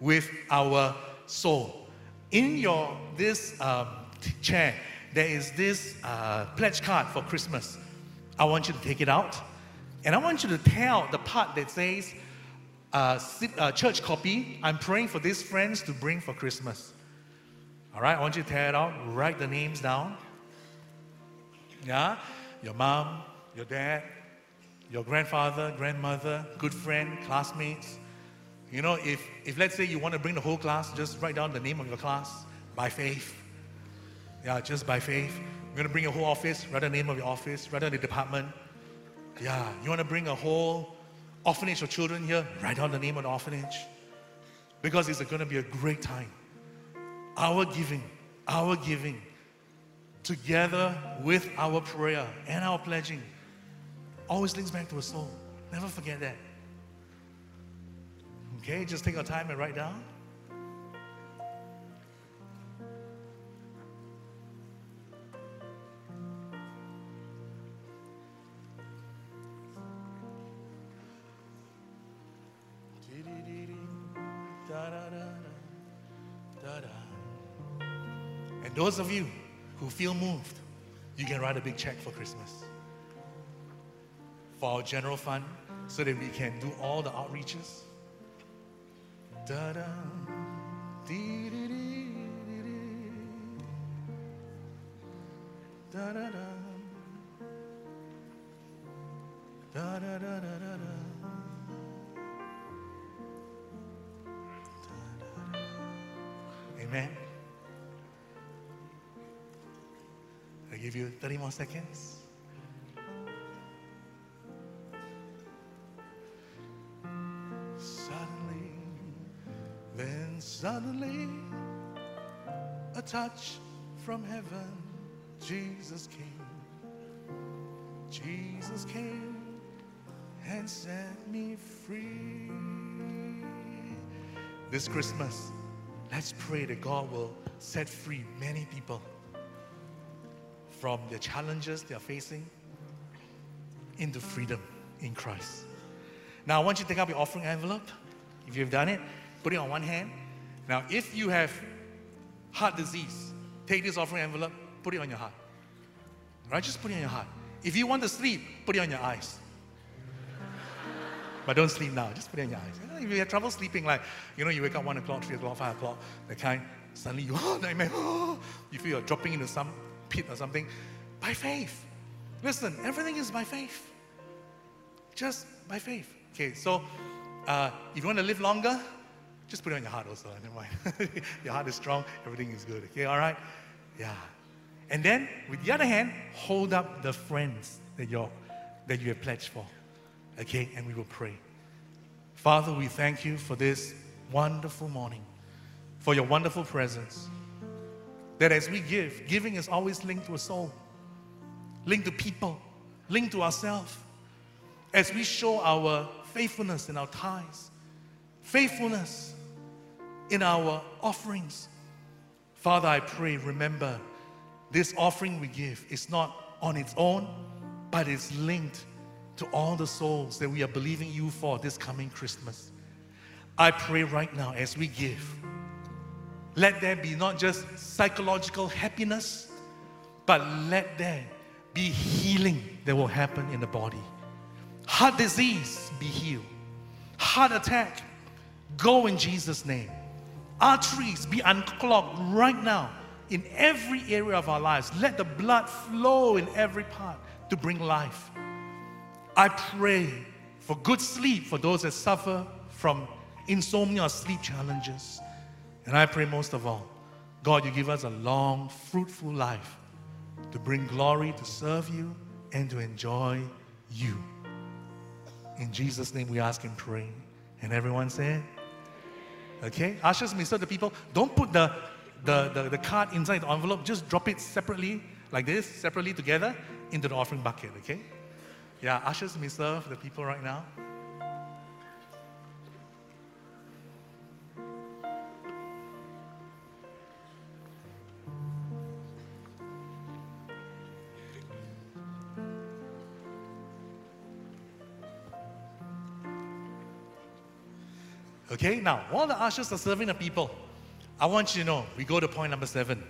with our soul. In your this um, chair, there is this uh, pledge card for Christmas. I want you to take it out, and I want you to out the part that says uh, uh, church copy. I'm praying for these friends to bring for Christmas. All right, I want you to tear it out. Write the names down. Yeah, your mom, your dad, your grandfather, grandmother, good friend, classmates. You know, if, if let's say you want to bring the whole class, just write down the name of your class by faith. Yeah, just by faith. You're going to bring your whole office, write the name of your office, write down the department. Yeah, you want to bring a whole orphanage of children here, write down the name of the orphanage. Because it's going to be a great time. Our giving, our giving, together with our prayer and our pledging always links back to a soul. Never forget that. Okay, just take our time and write down. And those of you who feel moved, you can write a big check for Christmas for our general fund so that we can do all the outreaches. Amen. I give you 30 more seconds. Suddenly, a touch from heaven, Jesus came. Jesus came and set me free. This Christmas, let's pray that God will set free many people from the challenges they are facing into freedom in Christ. Now, I want you to take up your offering envelope. If you've done it, put it on one hand. Now, if you have heart disease, take this offering envelope, put it on your heart. Right? Just put it on your heart. If you want to sleep, put it on your eyes. But don't sleep now. Just put it on your eyes. If you have trouble sleeping, like, you know, you wake up 1 o'clock, 3 o'clock, 5 o'clock, that kind, suddenly you, <laughs> oh, nightmare, oh, <gasps> you feel you're dropping into some pit or something. By faith. Listen, everything is by faith. Just by faith. Okay, so uh, if you want to live longer, just put it on your heart also. Never mind. <laughs> your heart is strong, everything is good. Okay, all right? Yeah. And then, with the other hand, hold up the friends that, you that you have pledged for. Okay, and we will pray. Father, we thank you for this wonderful morning, for your wonderful presence. That as we give, giving is always linked to a soul, linked to people, linked to ourselves. As we show our faithfulness in our ties, faithfulness in our offerings. Father, I pray, remember, this offering we give is not on its own, but it's linked to all the souls that we are believing you for this coming Christmas. I pray right now as we give, let there be not just psychological happiness, but let there be healing that will happen in the body. Heart disease be healed. Heart attack, go in Jesus' name. Arteries be unclogged right now in every area of our lives. Let the blood flow in every part to bring life. I pray for good sleep for those that suffer from insomnia or sleep challenges. And I pray most of all, God, you give us a long, fruitful life to bring glory, to serve you, and to enjoy you. In Jesus' name we ask and pray. And everyone said, Okay? Ushers, minister the people, don't put the, the, the, the card inside the envelope, just drop it separately, like this, separately together, into the offering bucket, okay? Yeah, ushers may serve the people right now. Okay, now while the ushers are serving the people, I want you to know we go to point number seven,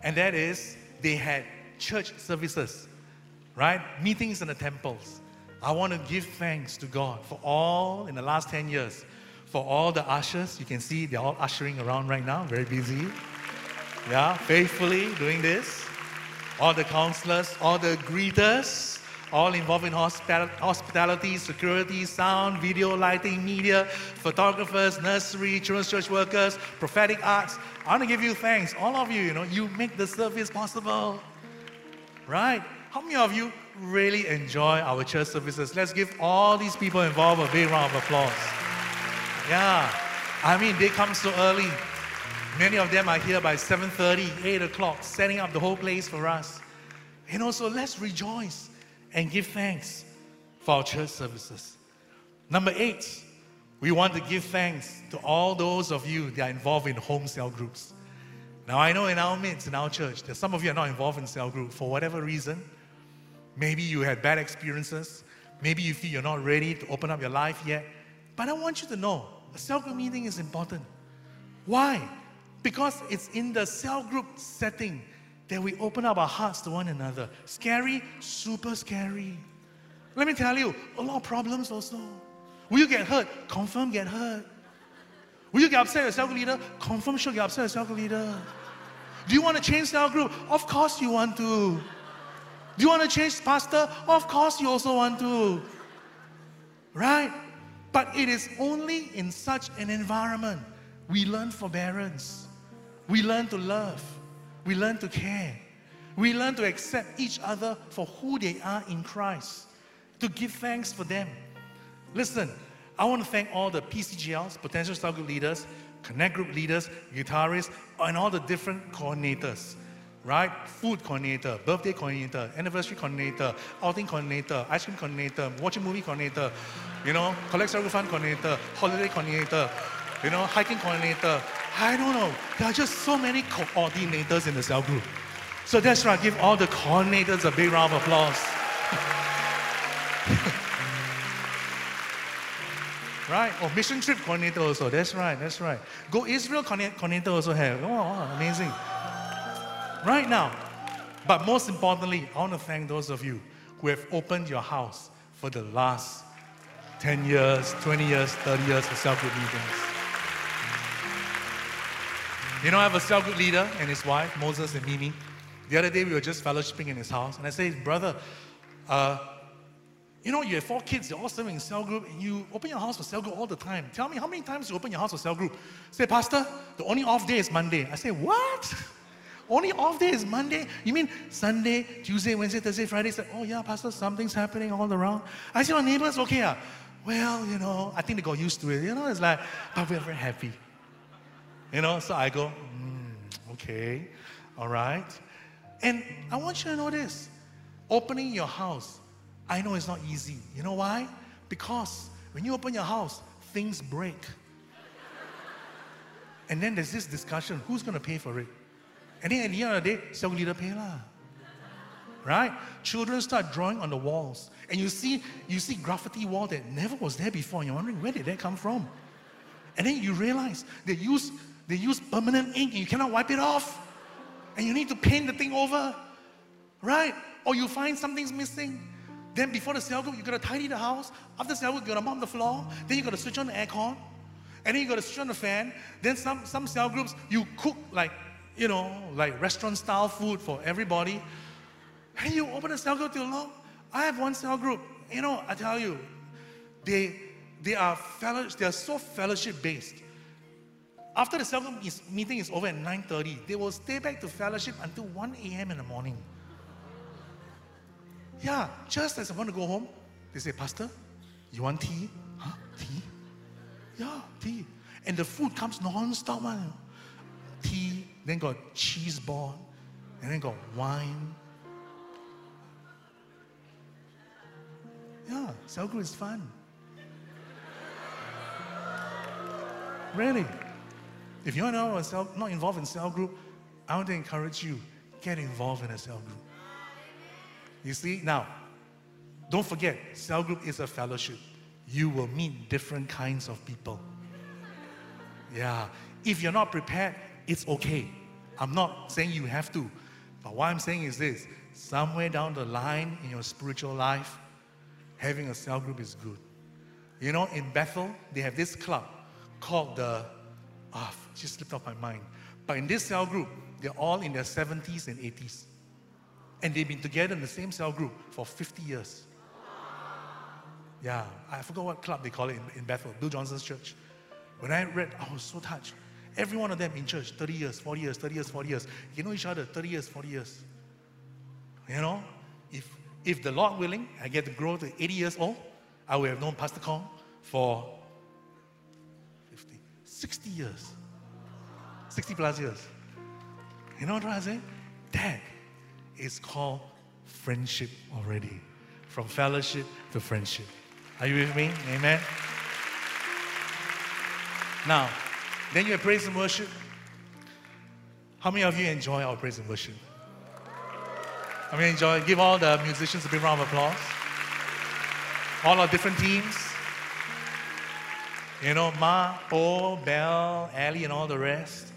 and that is they had church services, right? Meetings in the temples. I want to give thanks to God for all in the last 10 years, for all the ushers. You can see they're all ushering around right now, very busy. Yeah, faithfully doing this. All the counselors, all the greeters, all involved in hospitality, security, sound, video, lighting, media, photographers, nursery, children's church workers, prophetic arts. I want to give you thanks. All of you, you know, you make the service possible. Right? How many of you really enjoy our church services? Let's give all these people involved a big round of applause. Yeah. I mean, they come so early. Many of them are here by 7.30, 8 o'clock, setting up the whole place for us. And also, let's rejoice and give thanks for our church services. Number eight, we want to give thanks to all those of you that are involved in home cell groups. Now, I know in our midst, in our church, that some of you are not involved in cell group for whatever reason. Maybe you had bad experiences. Maybe you feel you're not ready to open up your life yet. But I want you to know a cell group meeting is important. Why? Because it's in the cell group setting that we open up our hearts to one another. Scary, super scary. Let me tell you, a lot of problems also. Will you get hurt? Confirm get hurt. Will you get upset with cell leader? Confirm sure get upset with cell leader. Do you want to change cell group? Of course you want to. Do you want to change pastor? Of course you also want to. Right? But it is only in such an environment we learn forbearance. We learn to love. We learn to care. We learn to accept each other for who they are in Christ, to give thanks for them. Listen, I want to thank all the PCGLs, potential cell group leaders, connect group leaders, guitarists, and all the different coordinators. right? Food coordinator, birthday coordinator, anniversary coordinator, outing coordinator, ice cream coordinator, watching movie coordinator, you know, collect group fund coordinator, holiday coordinator, you know, hiking coordinator. I don't know. There are just so many coordinators in the cell group. So that's right. Give all the coordinators a big round of applause. <laughs> right? Or mission trip coordinator also. That's right. That's right. Go Israel coordinator also have. Oh, wow, amazing. Right now. But most importantly, I want to thank those of you who have opened your house for the last 10 years, 20 years, 30 years of cell group meetings. You know, I have a cell group leader and his wife, Moses and Mimi. The other day we were just fellowshipping in his house, and I said, Brother, uh, you know, you have four kids, they're all serving in cell group, and you open your house for cell group all the time. Tell me, how many times you open your house for cell group? Say, Pastor, the only off day is Monday. I say, What? <laughs> Only off day is Monday? You mean Sunday, Tuesday, Wednesday, Thursday, Friday? Say, oh yeah, Pastor, something's happening all around. I say, my neighbors okay. Ah? Well, you know, I think they got used to it. You know, it's like, but we're very happy. You know, so I go, mm, okay, all right. And I want you to know this opening your house, I know it's not easy. You know why? Because when you open your house, things break. and then there's this discussion who's going to pay for it? And then at the end of the day, cell leader pay lah. Right? Children start drawing on the walls. And you see, you see graffiti wall that never was there before. And you're wondering, where did that come from? And then you realize they use, they use permanent ink and you cannot wipe it off and you need to paint the thing over, right? Or you find something's missing. Then before the cell group, you gotta tidy the house. After cell group, you gotta mop the floor. Then you gotta switch on the aircon. And then you gotta switch on the fan. Then some, some cell groups, you cook like, you know, like restaurant style food for everybody. And you open a cell group till long. I have one cell group. You know, I tell you, they they are fellow, they are so fellowship based. After the cell meeting is over at 9.30, they will stay back to fellowship until 1 a.m. in the morning. Yeah, just as I want to go home, they say, Pastor, you want tea? Huh? Tea? Yeah, tea. And the food comes non-stop. Man. Tea, then got cheese ball, and then got wine. Yeah, cell group is fun. Really. If you're not, cell, not involved in cell group, I want to encourage you, get involved in a cell group. You see, now, don't forget, cell group is a fellowship. You will meet different kinds of people. Yeah. If you're not prepared, it's okay. I'm not saying you have to. But what I'm saying is this somewhere down the line in your spiritual life, having a cell group is good. You know, in Bethel, they have this club called the ah, just slipped off my mind. But in this cell group, they're all in their 70s and 80s. And they've been together in the same cell group for 50 years. Yeah, I forgot what club they call it in, in Bethel, Bill Johnson's church. When I read, I was so touched. Every one of them in church, 30 years, 40 years, 30 years, 40 years. You know each other, 30 years, 40 years. You know, if, if the Lord willing, I get to grow to 80 years old, I will have known Pastor Kong for 60 years. 60 plus years. You know what I'm saying? That is called friendship already. From fellowship to friendship. Are you with me? Amen. Now, then you have praise and worship. How many of you enjoy our praise and worship? How many enjoy? Give all the musicians a big round of applause. All our different teams. You know, Ma, Po, Bell, Ali, and all the rest.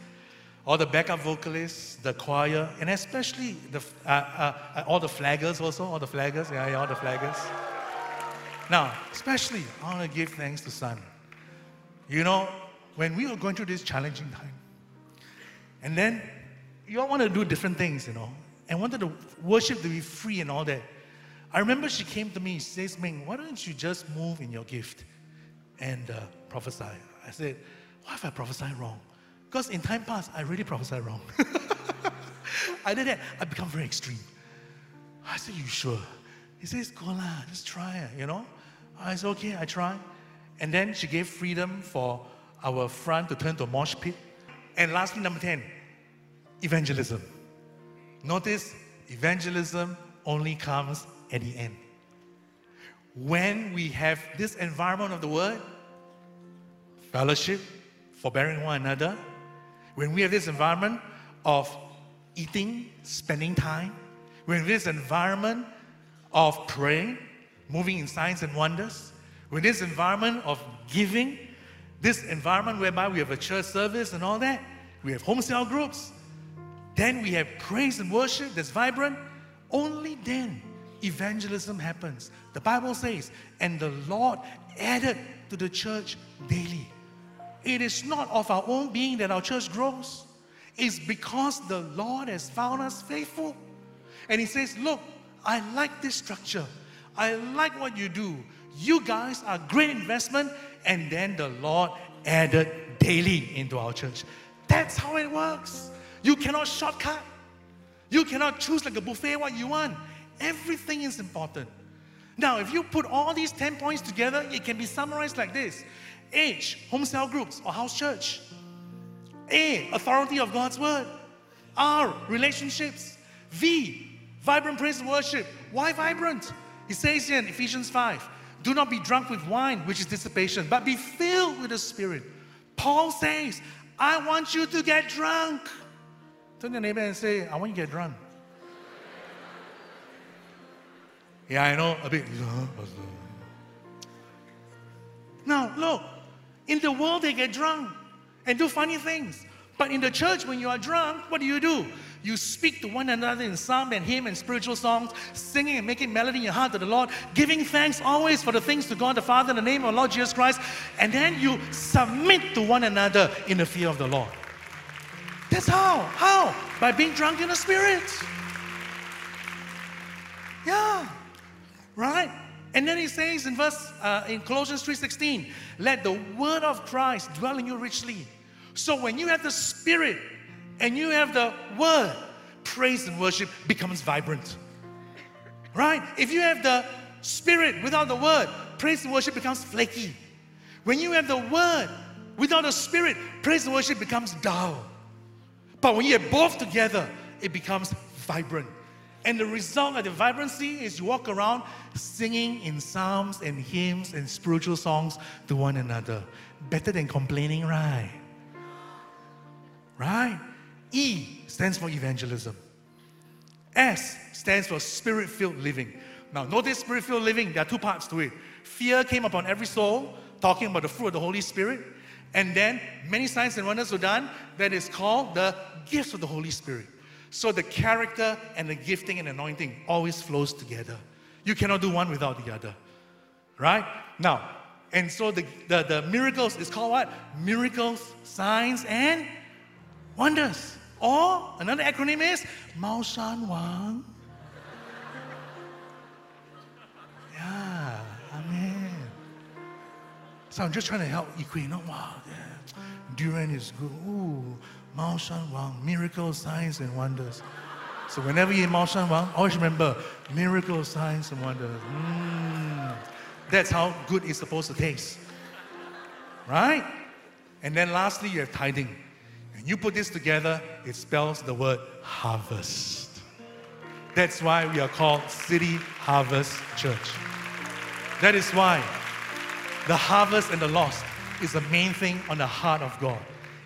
All the backup vocalists, the choir, and especially the, uh, uh, uh, all the flaggers also, all the flaggers, yeah, yeah, all the flaggers. Now, especially, I want to give thanks to Sun. You know, when we were going through this challenging time, and then you all want to do different things, you know, and wanted to worship to be free and all that. I remember she came to me, she says, Ming, why don't you just move in your gift? and uh, prophesy. I said, What if I prophesy wrong? Because in time past, I really prophesied wrong. <laughs> I did that. I become very extreme. I said, You sure? He says, Go lah, just try it, you know? I said, Okay, I try. And then she gave freedom for our front to turn to a mosh pit. And lastly, number 10, evangelism. Notice evangelism only comes at the end. When we have this environment of the word, fellowship, forbearing one another, when we have this environment of eating, spending time, when this environment of praying, moving in signs and wonders, when this environment of giving, this environment whereby we have a church service and all that, we have home cell groups, then we have praise and worship that's vibrant, only then evangelism happens. The Bible says, and the Lord added to the church daily. It is not of our own being that our church grows. It's because the Lord has found us faithful. And He says, Look, I like this structure. I like what you do. You guys are great investment. And then the Lord added daily into our church. That's how it works. You cannot shortcut. You cannot choose like a buffet what you want. Everything is important. Now, if you put all these 10 points together, it can be summarized like this H, home cell groups or house church. A, authority of God's word. R, relationships. V, vibrant praise and worship. Why vibrant? He says here in Ephesians 5 do not be drunk with wine, which is dissipation, but be filled with the Spirit. Paul says, I want you to get drunk. Turn your neighbor and say, I want you to get drunk. Yeah, I know a bit. Now, look, in the world they get drunk and do funny things. But in the church, when you are drunk, what do you do? You speak to one another in psalm and hymn and spiritual songs, singing and making melody in your heart to the Lord, giving thanks always for the things to God the Father in the name of the Lord Jesus Christ, and then you submit to one another in the fear of the Lord. That's how. How? By being drunk in the Spirit. Yeah. Right? And then he says in verse uh, in Colossians 3:16, let the word of Christ dwell in you richly. So when you have the spirit and you have the word, praise and worship becomes vibrant. Right? If you have the spirit without the word, praise and worship becomes flaky. When you have the word without the spirit, praise and worship becomes dull. But when you have both together, it becomes vibrant. And the result of the vibrancy is you walk around singing in psalms and hymns and spiritual songs to one another. Better than complaining, right? Right? E stands for evangelism. S stands for spirit filled living. Now, notice spirit filled living, there are two parts to it. Fear came upon every soul, talking about the fruit of the Holy Spirit. And then many signs and wonders were done that is called the gifts of the Holy Spirit. So the character and the gifting and anointing always flows together. You cannot do one without the other. Right? Now, and so the, the, the miracles is called what? Miracles, signs, and wonders. Or another acronym is Mao Shan Wang. <laughs> Yeah, amen. So I'm just trying to help equate. No, wow, yeah. Durian is good. Ooh, Mao Shan Wang, miracles, signs, and wonders. So whenever you eat Mao Shan Wang, always remember miracles, signs, and wonders. Mm. That's how good it's supposed to taste. Right? And then lastly, you have tithing. And you put this together, it spells the word harvest. That's why we are called City Harvest Church. That is why the harvest and the lost is the main thing on the heart of God.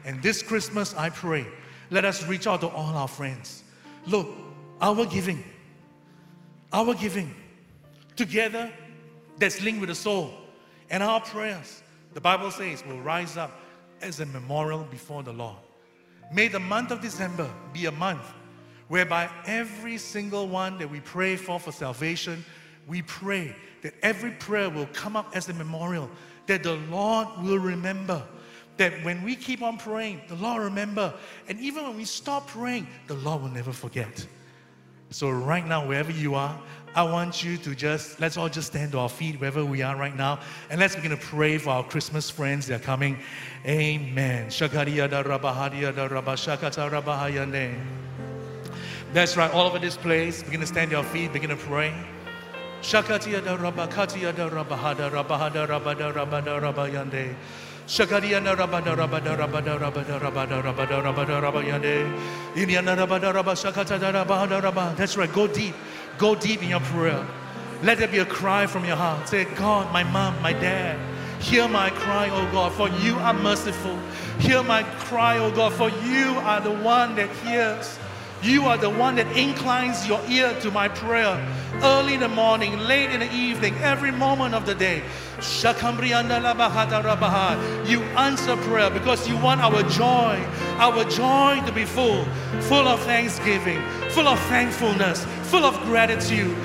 And this Christmas, I pray, let us reach out to all our friends. Look, our giving, our giving together that's linked with the soul, and our prayers, the Bible says, will rise up as a memorial before the Lord. May the month of December be a month whereby every single one that we pray for for salvation, we pray that every prayer will come up as a memorial, that the Lord will remember. That when we keep on praying, the Lord remember. And even when we stop praying, the Lord will never forget. So right now, wherever you are, I want you to just, let's all just stand to our feet wherever we are right now. And let's begin to pray for our Christmas friends that are coming. Amen. That's right, all over this place. Begin to stand to your feet, begin to pray. Shakatia da da rabahada rabahada rabada rabada rabayande. Shakadiana rabada rabada rabada rabada rabada rabada rabada rabayande. Indiana rabada rabba shakata rabada rabba. That's right. Go deep. Go deep in your prayer. Let there be a cry from your heart. Say, God, my mom, my dad, hear my cry, oh God, for you are merciful. Hear my cry, oh God, for you are the one that hears. You are the one that inclines your ear to my prayer early in the morning, late in the evening, every moment of the day. You answer prayer because you want our joy, our joy to be full, full of thanksgiving, full of thankfulness, full of gratitude.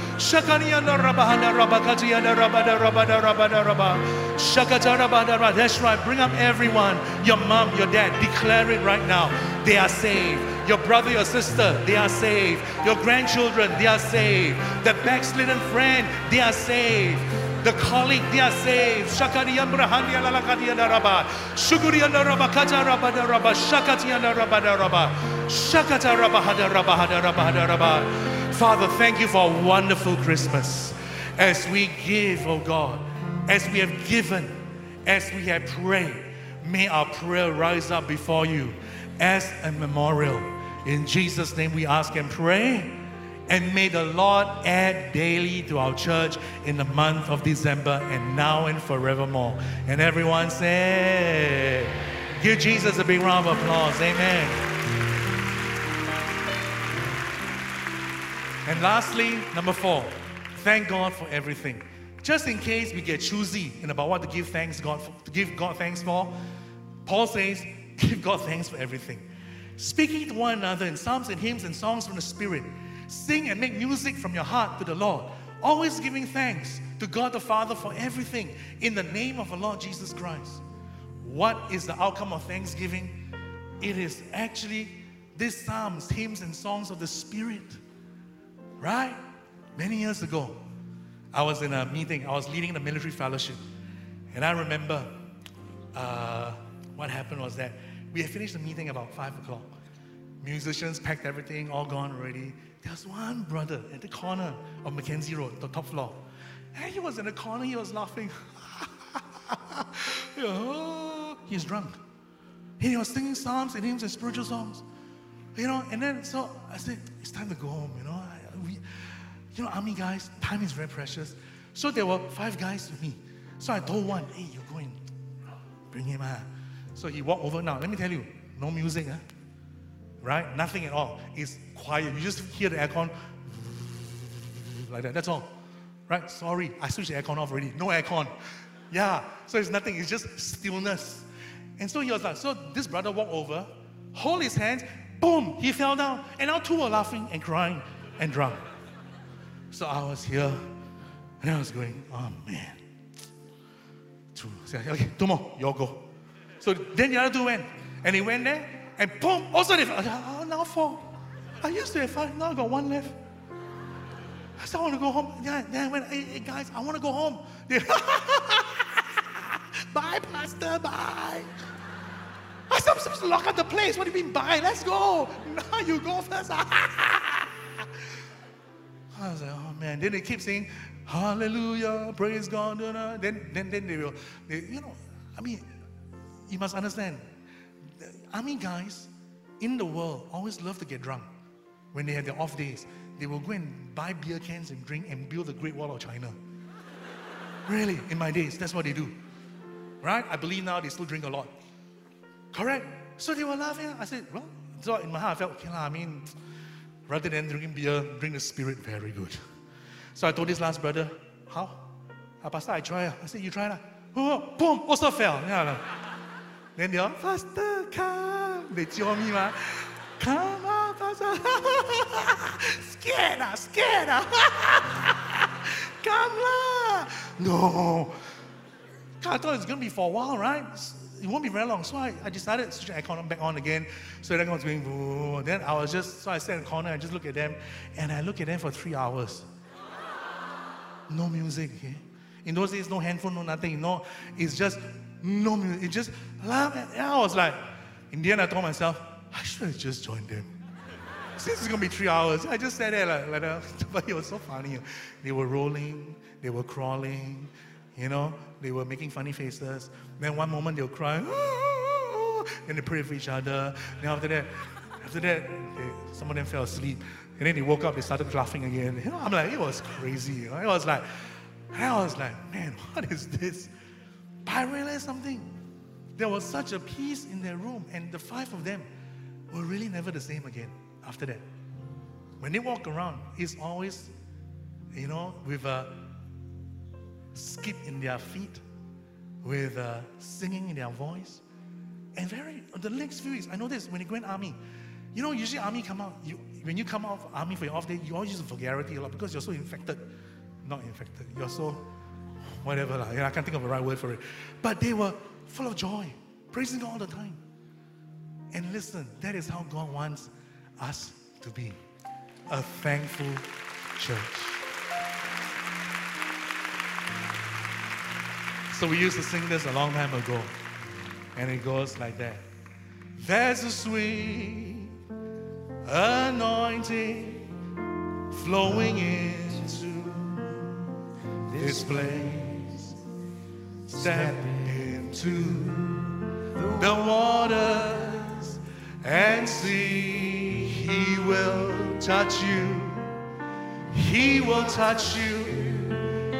That's right. Bring up everyone, your mom, your dad. Declare it right now. They are saved. Your brother, your sister, they are saved. Your grandchildren, they are saved. The backslidden friend, they are saved. The colleague, they are saved. Shakariya Brahandia Lalakadia Raba. Shuguriya Rabakata Rabada Raba. Shakatia Rabada Raba. Shakata Rabahada Rabahada Rabahada Raba. Father, thank you for a wonderful Christmas. As we give, oh God, as we have given, as we have prayed, may our prayer rise up before you as a memorial. In Jesus' name we ask and pray. And may the Lord add daily to our church in the month of December and now and forevermore. And everyone say, Give Jesus a big round of applause. Amen. And lastly, number four, thank God for everything. Just in case we get choosy in about what to give thanks God for, to give God thanks for, Paul says, give God thanks for everything. Speaking to one another in psalms and hymns and songs from the Spirit, sing and make music from your heart to the Lord, always giving thanks to God the Father for everything in the name of the Lord Jesus Christ. What is the outcome of thanksgiving? It is actually these psalms, hymns, and songs of the Spirit. Right? Many years ago, I was in a meeting, I was leading the military fellowship. And I remember uh, what happened was that we had finished the meeting about 5 o'clock. Musicians packed everything, all gone already. There was one brother at the corner of Mackenzie Road, the top floor. And he was in the corner, he was laughing. <laughs> Oh, he's drunk. He was singing psalms and hymns and spiritual songs. You know, and then so I said, it's time to go home, you know. I, we, you know, army guys, time is very precious. So there were five guys with me. So I told one, hey, you go and bring him out. So he walked over now. Let me tell you, no music, huh? right? Nothing at all. It's quiet. You just hear the aircon <laughs> like that. That's all. Right? Sorry, I switched the aircon off already. No aircon. Yeah. So it's nothing. It's just stillness. And so he was like, so this brother walked over, hold his hands, boom, he fell down. And now two were laughing and crying and drunk. So I was here, and I was going, oh man. Two. Okay, two more, you all go. So then the other two went, and he went there, and boom, also they fell. Oh, now four. I used to have five, now I got one left. I said, I want to go home. Yeah, then I went, hey, hey guys, I want to go home. They, <laughs> bye, Pastor, bye. I said, I'm supposed to lock up the place. What do you mean, bye? Let's go. <laughs> No, you go first. <laughs> I was like, oh man. Then they keep saying, Hallelujah, praise God. Then, then, then they will, they, you know, I mean, you must understand. Army guys in the world always love to get drunk when they have their off days. They will go and buy beer cans and drink and build the Great Wall of China. <laughs> really, in my days, that's what they do. Right? I believe now they still drink a lot. Correct? So they were laughing. I said, well, so in my heart, I felt, okay, I mean, rather than drinking beer, drink the spirit, very good. So I told this last brother, how? Ah, Pastor, I try. I said, you try lah. Oh, boom, also fell. Yeah, then they all, faster, come. They cheer me, ma. Come on, Pastor. <laughs> scared, scared. <laughs> come. No. I thought it was going to be for a while, right? It won't be very long. So I, I decided to switch the aircon back on again. So the aircon was going, Boo. then I was just, so I sat in the corner and just look at them. And I look at them for three hours. No music, okay? In those days, no handphone, no nothing. No, it's just no music. It just, and I was like, in the end, I told myself, I should have just joined them. Since it's gonna be three hours, I just sat there like, like that. <laughs> But it was so funny. They were rolling, they were crawling, You know, they were making funny faces. Then one moment they'll cry, ah, and they pray for each other. Then after that, after that, they, some of them fell asleep. And then they woke up, they started laughing again. You know, I'm like, it was crazy. You know? It was like, I was like, man, what is this? But I realized something. There was such a peace in their room, and the five of them were really never the same again after that. When they walk around, it's always, you know, with a skip in their feet, with a singing in their voice. And very, the next few weeks, I noticed when you go in army, you know, usually army come out, you, when you come out of army for your off day, you always use vulgarity a lot because you're so infected. Not infected, you're so, whatever, like, I can't think of the right word for it. But they were full of joy, praising God all the time. And listen, that is how God wants us to be a thankful church. So we used to sing this a long time ago. And it goes like that. There's a sweet anointing flowing into this place. Step into the waters and see. He will touch you. He will touch you.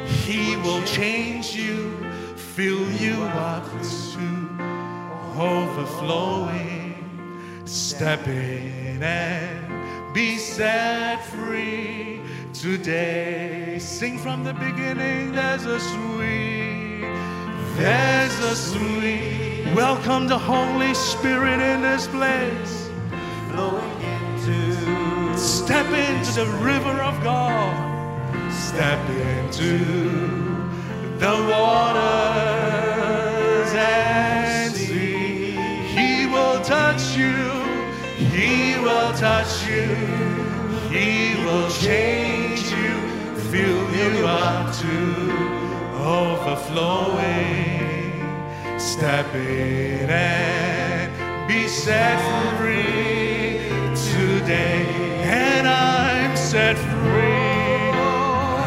He will change you, fill you up to overflowing. Step in and be set free today. Sing from the beginning, there's a sweet, there's a sweet. Welcome the Holy Spirit in this place. flowing into Step into the river of God. Step into the waters and see. He will touch you. He will touch you. He will change you, fill you up to overflowing. Step in and be set free today. And I'm set free.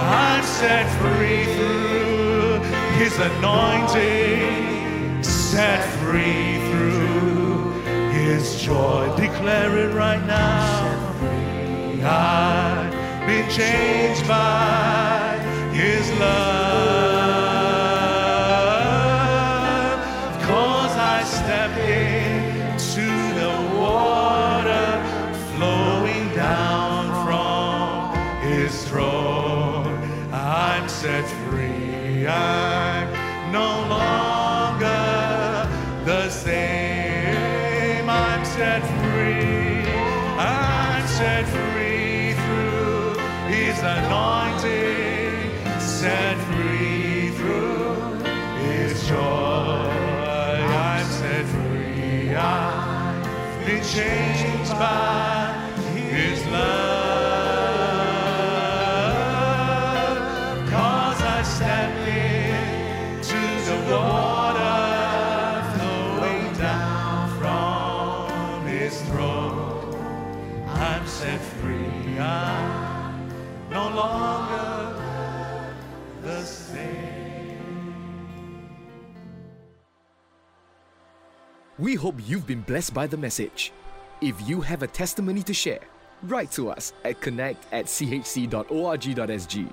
I'm set free through His anointing. Set free through His joy. Declare it right now. I've been changed by His love. Set free. I'm no longer the same. I'm set free. I'm set free through His anointing. Set free through His joy. I'm set free. I've been changed by hope you've been blessed by the message. If you have a testimony to share, write to us at connect at chc.org.sg